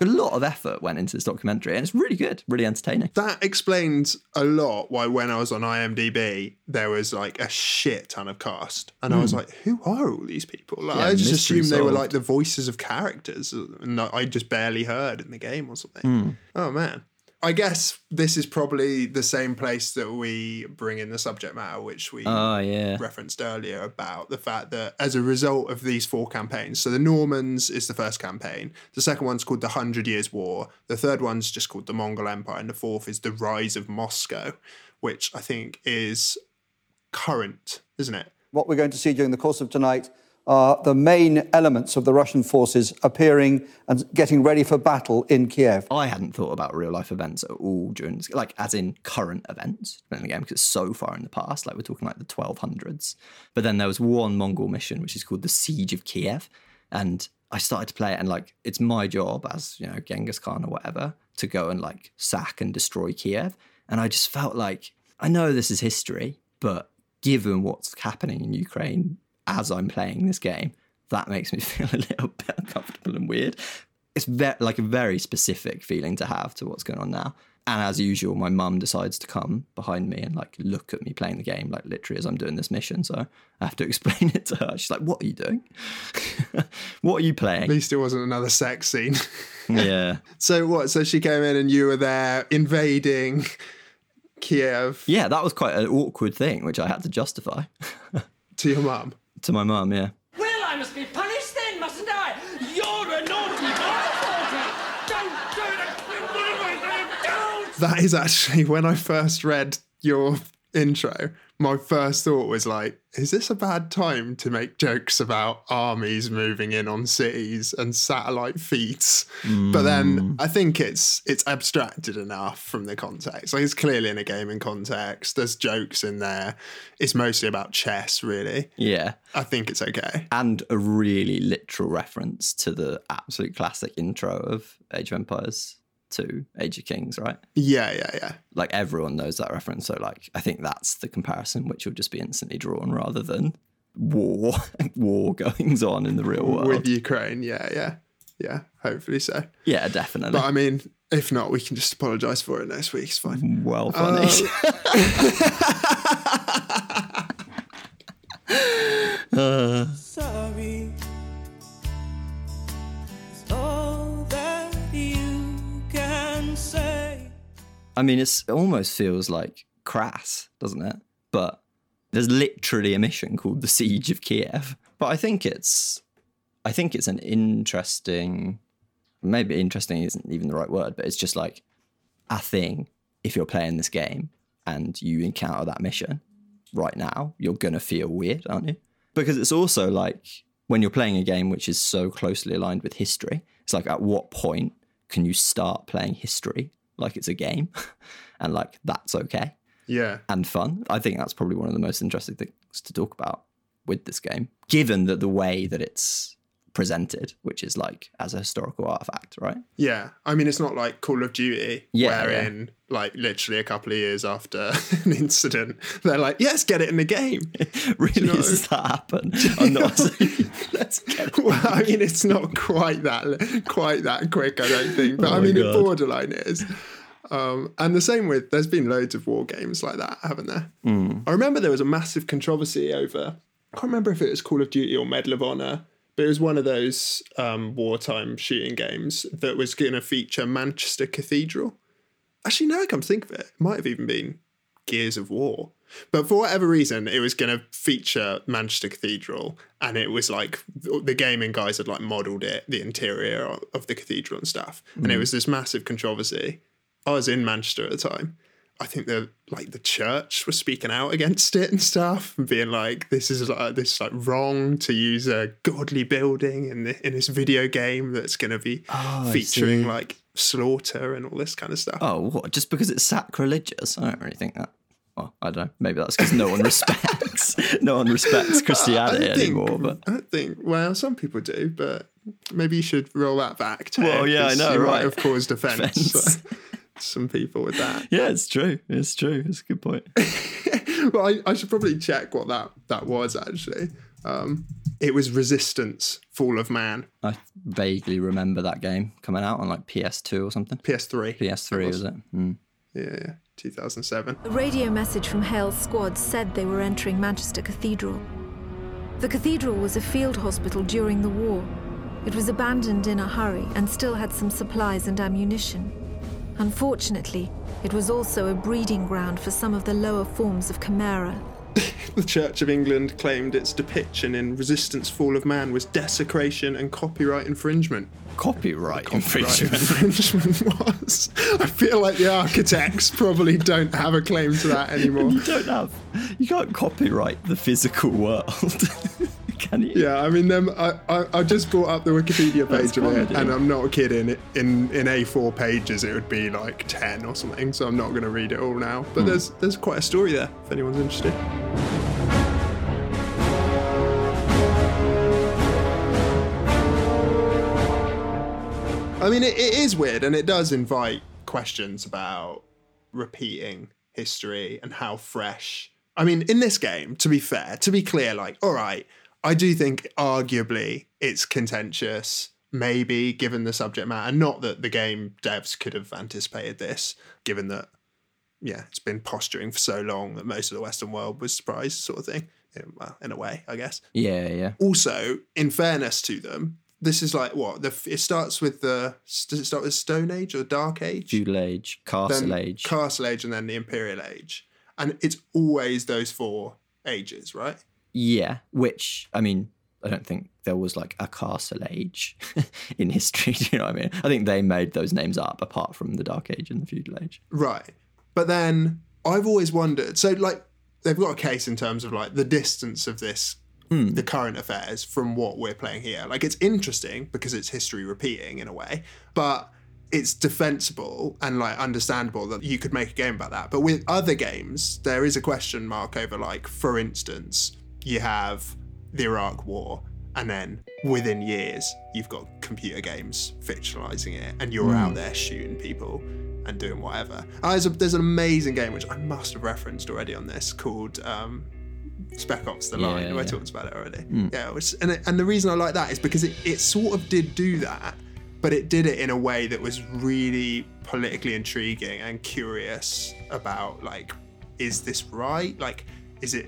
A lot of effort went into this documentary, and it's really good, really entertaining. That explains a lot why when I was on IMDb, there was like a shit ton of cast. And I was Hmm. like, who are all these people? Like, Yeah, I just mystery assumed they were like the voices of characters and I just barely heard in the game or something. Hmm. Oh man. I guess this is probably the same place that we bring in the subject matter, which we Oh, yeah. referenced earlier about the fact that as a result of these four campaigns, so the Normans is the first campaign, the second one's called the Hundred Years' War, the third one's just called the Mongol Empire, and the fourth is the Rise of Moscow, which I think is current, isn't it? What we're going to see during the course of tonight are the main elements of the Russian forces appearing and getting ready for battle in Kiev. I hadn't thought about real life events at all during, this- like, as in current events in the game, because it's so far in the past. Like, we're talking like the 1200s. But then there was one Mongol mission, which is called the Siege of Kiev. And I started to play it, and like, it's my job as, you know, Genghis Khan or whatever to go and like sack and destroy Kiev. And I just felt like, I know this is history, but given what's happening in Ukraine as I'm playing this game, that makes me feel a little bit uncomfortable and weird. It's ve- like a very specific feeling to have to what's going on now. And as usual, my mum decides to come behind me and like look at me playing the game, like literally as I'm doing this mission. So I have to explain it to her. She's like, "What are you doing? what are you playing?" At least it wasn't another sex scene. yeah. So what? So she came in and you were there invading Kiev Yeah, that was quite an awkward thing, which I had to justify to your mum. To my mum. Yeah. Well, I must be punished then, mustn't I? You're a naughty boy, Forty. Don't do it. Don't. That is actually when I first read your intro. My first thought was like, is this a bad time to make jokes about armies moving in on cities and satellite feeds? But then mm. I think it's it's abstracted enough from the context. Like it's clearly in a gaming context. There's jokes in there. It's mostly about chess, really. Yeah. I think it's okay. And a really literal reference to the absolute classic intro of Age of Empires 2, Age of Kings, right? Yeah, yeah, yeah. Like everyone knows that reference. So like I think that's the comparison which will just be instantly drawn rather than war war goings on in the real world. With Ukraine, yeah, yeah. Yeah, hopefully so. yeah, definitely. But I mean, if not, we can just apologise for it next week. It's fine. well funny. Uh, Sorry. I mean, it almost feels like crass, doesn't it? But there's literally a mission called the Siege of Kiev. But I think it's, I think it's an interesting, maybe interesting isn't even the right word, but it's just like a thing. If you're playing this game and you encounter that mission right now, you're gonna feel weird, aren't you? Because it's also like when you're playing a game which is so closely aligned with history, it's like at what point can you start playing history like it's a game and like that's okay Yeah. and fun. I think that's probably one of the most interesting things to talk about with this game, given that the way that it's presented, which is like as a historical artifact, right? Yeah, I mean, it's not like Call of Duty, Yeah, wherein like literally a couple of years after an incident, they're like, "Yes, get it in the game." really, does that happen? I'm not. let's get it. Well, I mean, it's not quite that quite that quick, I don't think, but Oh I mean, it borderline is. Um, and the same with there's been loads of war games like that, haven't there? Mm. I remember there was a massive controversy over. I can't remember if it was Call of Duty or Medal of Honor, but it was one of those um, wartime shooting games that was going to feature Manchester Cathedral. Actually, now I come to think of it, it might have even been Gears of War. But for whatever reason, it was going to feature Manchester Cathedral, and it was like the gaming guys had like modelled it, the interior of the cathedral and stuff, and it Mm. was this massive controversy. I was in Manchester at the time. I think the like the church was speaking out against it and stuff, and being like, "This is like this is like wrong to use a godly building in the, in this video game that's going to be Oh, featuring like slaughter and all this kind of stuff." Oh, what? Just because it's sacrilegious? I don't really think that. Well, I don't know. Maybe that's because no one respects no one respects Christianity think- anymore. But I don't think. Well, some people do, but maybe you should roll that back. Ted, Well, yeah, I 'cause know, You might have caused offence. Offence. some people with that. yeah, it's true. It's true. It's a good point. well, I, I should probably check what that that was actually. Um, it was Resistance: Fall of Man. I vaguely remember that game coming out on like PS2 or something. PS3. PS3 was it? Mm. Yeah, yeah, 2007. A radio message from Hale's squad said they were entering Manchester Cathedral. The cathedral was a field hospital during the war. It was abandoned in a hurry and still had some supplies and ammunition. Unfortunately, it was also a breeding ground for some of the lower forms of Chimera. The Church of England claimed its depiction in Resistance: Fall of Man was desecration and copyright infringement. Copyright, Copyright infringement. infringement was. I feel like the architects probably don't have a claim to that anymore. you don't have. You can't copyright the physical world. Can you? Yeah, I mean, them. I, I, I just brought up the Wikipedia page of it, and I'm not kidding. It- In in A4 pages, it would be like 10 or something. So I'm not going to read it all now. But Hmm. there's there's quite a story there if anyone's interested. I mean, it, it is weird, and it does invite questions about repeating history and how fresh. I mean, in this game, to be fair, to be clear, like, all right, I do think arguably it's contentious, maybe given the subject matter. Not that the game devs could have anticipated this, given that, yeah, it's been posturing for so long that most of the Western world was surprised, sort of thing. In, well, in a way, I guess. Yeah, yeah. Also, in fairness to them, this is like what the it starts with the does it start with Stone Age or Dark Age? Feudal Age, Castle then Age. Castle Age, and then the Imperial Age, and it's always those four ages, right? Yeah, which I mean, I don't think there was like a Castle Age in history. Do you know what I mean? I think they made those names up, apart from the Dark Age and the Feudal Age. Right. But then I've always wondered. So like they've got a case in terms of like the distance of this hmm. the current affairs from what we're playing here. Like it's interesting because it's history repeating in a way, but it's defensible and like understandable that you could make a game about that. But with other games, there is a question mark over like, for instance, you have the Iraq War, and then within years, you've got computer games fictionalizing it, and you're out there shooting people and doing whatever. There's, a, there's an amazing game which I must have referenced already on this called um, Spec Ops: The Yeah, Line. Have I yeah. talked about it already? Mm. Yeah, which, and it, and the reason I like that is because it, it sort of did do that, but it did it in a way that was really politically intriguing and curious about like, is this right? Like, is it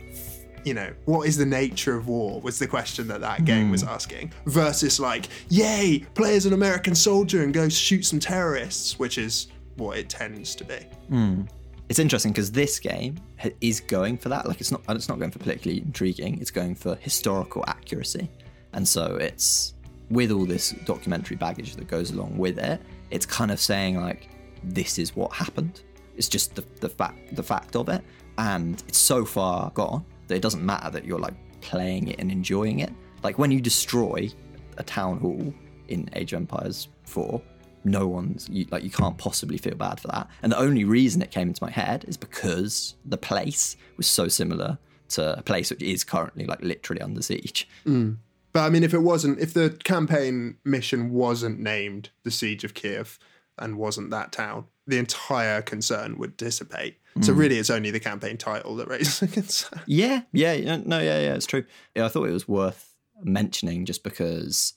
you know, what is the nature of war was the question that that game was asking, versus like, yay, play as an American soldier and go shoot some terrorists, which is what it tends to be. Hmm. It's interesting because this game ha- is going for that. Like, it's not. It's not going for politically intriguing. It's going for historical accuracy, and so it's with all this documentary baggage that goes along with it. It's kind of saying like, this is what happened. It's just the, the fact the fact of it, and it's so far gone that it doesn't matter that you're like playing it and enjoying it. Like when you destroy a town hall in Age of Empires 4, no one's you, like you can't possibly feel bad for that. And the only reason it came into my head is because the place was so similar to a place which is currently like literally under siege. Mm. But I mean, if it wasn't, if the campaign mission wasn't named the Siege of Kiev and wasn't that town, the entire concern would dissipate. So Mm. really, it's only the campaign title that raises a concern. Yeah, yeah, yeah, no, yeah, yeah, it's true. Yeah, I thought it was worth mentioning just because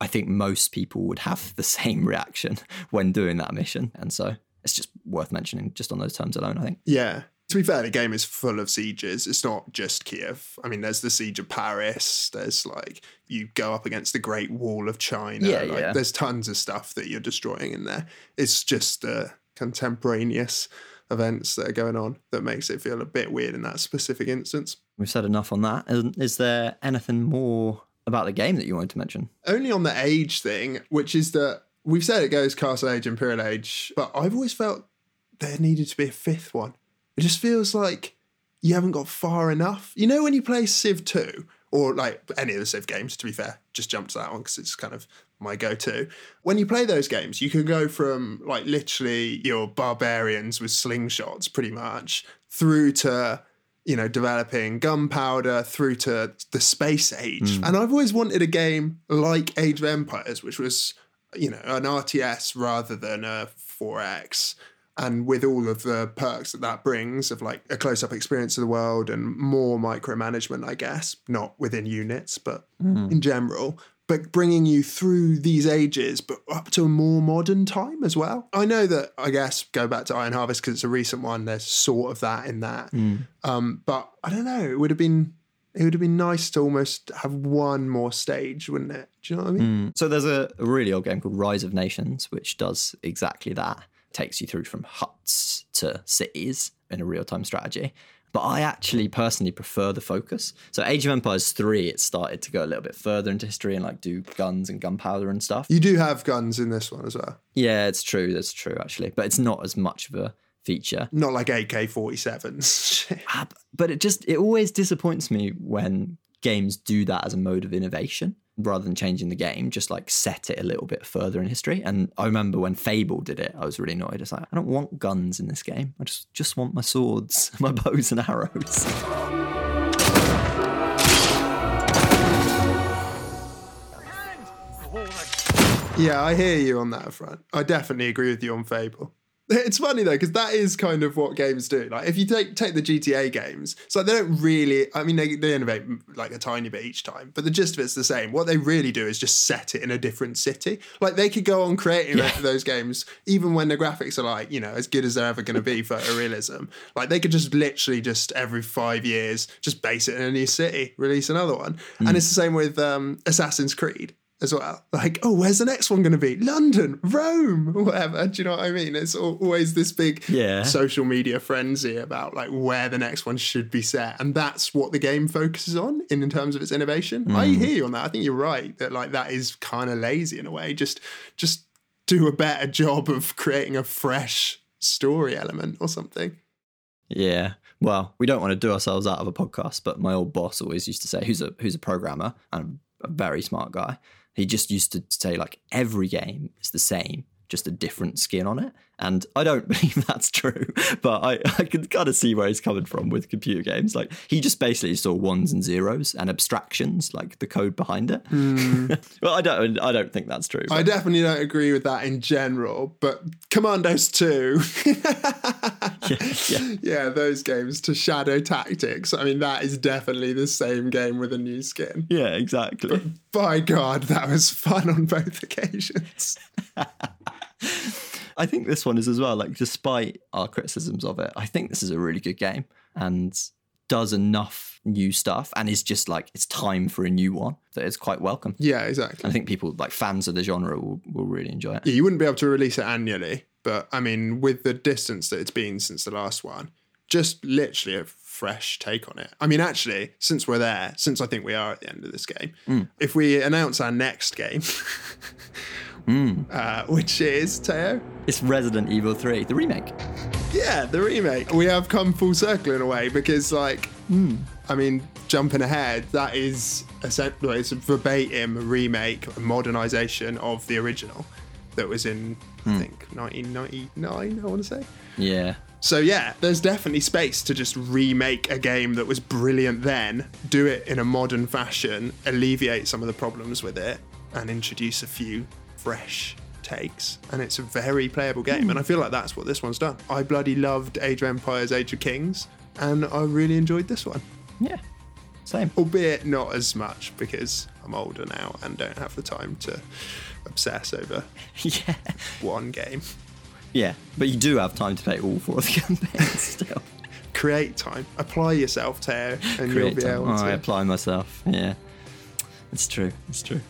I think most people would have the same reaction when doing that mission, and so it's just worth mentioning just on those terms alone. I think. Yeah. To be fair, the game is full of sieges. It's not just Kiev. I mean, there's the siege of Paris. There's like you go up against the Great Wall of China. Yeah, like, yeah. There's tons of stuff that you're destroying in there. It's just the contemporaneous events that are going on that makes it feel a bit weird in that specific instance. We've said enough on that. Is, is there anything more about the game that you wanted to mention? Only on the age thing, which is that we've said it goes Castle Age, Imperial Age, but I've always felt there needed to be a fifth one. It just feels like you haven't got far enough. You know, when you play Civ 2, or like any of the Civ games, to be fair, just jump to that one because it's kind of my go to. When you play those games, you can go from like literally your barbarians with slingshots pretty much through to you know, developing gunpowder through to the space age. Mm. And I've always wanted a game like Age of Empires, which was, you know, an RTS rather than a 4X. And with all of the perks that that brings of like a close up experience of the world and more micromanagement, I guess, not within units, but Mm. in general. But bringing you through these ages, but up to a more modern time as well. I know that, I guess, go back to Iron Harvest because it's a recent one. There's sort of that in that. Mm. Um, but I don't know. It would have been it would have been nice to almost have one more stage, wouldn't it? Do you know what I mean? Mm. So there's a really old game called Rise of Nations, which does exactly that. Takes you through from huts to cities in a real time strategy. But I actually personally prefer the focus. So Age of Empires 3, it started to go a little bit further into history and like do guns and gunpowder and stuff. You do have guns in this one as well. Yeah, it's true. That's true, actually. But it's not as much of a feature. Not like AK 47s. Ah, But it just, it always disappoints me when games do that as a mode of innovation rather than changing the game, just like set it a little bit further in history. And I remember when Fable did it, I was really annoyed. It's like, I don't want guns in this game. I just, just want my swords, my bows and arrows. yeah, I hear you on that front. I definitely agree with you on Fable. It's funny though because that is kind of what games do. Like if you take take the GTA games, it's like they don't really. I mean, they, they innovate like a tiny bit each time, but the gist of it's the same. What they really do is just set it in a different city. Like they could go on creating Yeah. those games even when the graphics are like you know as good as they're ever going to be for realism. Like they could just literally just every five years just base it in a new city, release another one, and it's the same with um, Assassin's Creed as well. Like, oh, where's the next one going to be? London, Rome, whatever. Do you know what I mean? It's al- always this big Yeah. social media frenzy about like where the next one should be set, and that's what the game focuses on in, in terms of its innovation. I Mm. hear you on that. I think you're right that like that is kind of lazy in a way. Just just do a better job of creating a fresh story element or something. Yeah. Well, we don't want to do ourselves out of a podcast, but my old boss always used to say, who's a who's a programmer and a very smart guy. He just used to say like every game is the same, just a different skin on it. And I don't believe that's true, but I, I can kind of see where he's coming from with computer games. Like he just basically saw ones and zeros and abstractions, like the code behind it. Hmm. well, I don't I don't think that's true. I definitely don't agree with that in general, but Commandos 2. yeah, yeah, those games to Shadow Tactics. I mean, that is definitely the same game with a new skin. Yeah, exactly. By God, that was fun on both occasions. I think this one is as well. Like, despite our criticisms of it, I think this is a really good game and does enough new stuff and is just like it's time for a new one that is quite welcome. Yeah, exactly. I think people like fans of the genre will, will really enjoy it. Yeah, you wouldn't be able to release it annually, but I mean, with the distance that it's been since the last one, just literally a fresh take on it. I mean, actually, since we're there, since I think we are at the end of this game, Mm. if we announce our next game, Mm. uh, which is Teo, It's Resident Evil 3, the remake. yeah, the remake, we have come full circle in a way because, like, I mean, jumping ahead, that is essentially it's a verbatim remake, a modernization of the original that was in, I Hmm. think, 1999, I want to say. Yeah. So yeah, there's definitely space to just remake a game that was brilliant then, do it in a modern fashion, alleviate some of the problems with it, and introduce a few fresh takes. And it's a very playable game, and I feel like that's what this one's done. I bloody loved Age of Empires, Age of Kings, and I really enjoyed this one. Yeah, same. Albeit not as much because I'm older now and don't have the time to obsess over yeah. one game. Yeah, but you do have time to play all four of the campaigns still. Create time. Apply yourself, Teo, and you'll Create be time. able Oh, to. I apply myself. Yeah. It's true. It's true.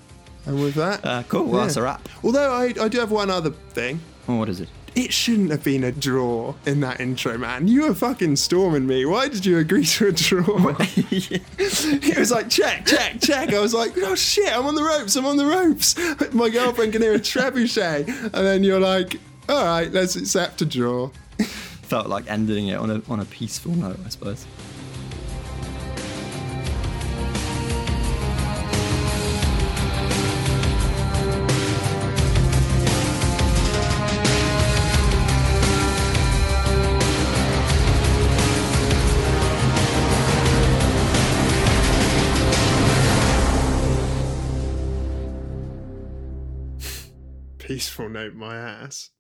And with that, Uh, cool. Well, that's a wrap. Although I, I do have one other thing. Oh, what is it? It shouldn't have been a draw in that intro, man. You were fucking storming me. Why did you agree to a draw? it was like, check, check, check. I was like, oh shit, I'm on the ropes, I'm on the ropes. My girlfriend can hear a trebuchet. And then you're like, all right, let's accept a draw. Felt like ending it on a on a peaceful note, I suppose. Peaceful note, my ass.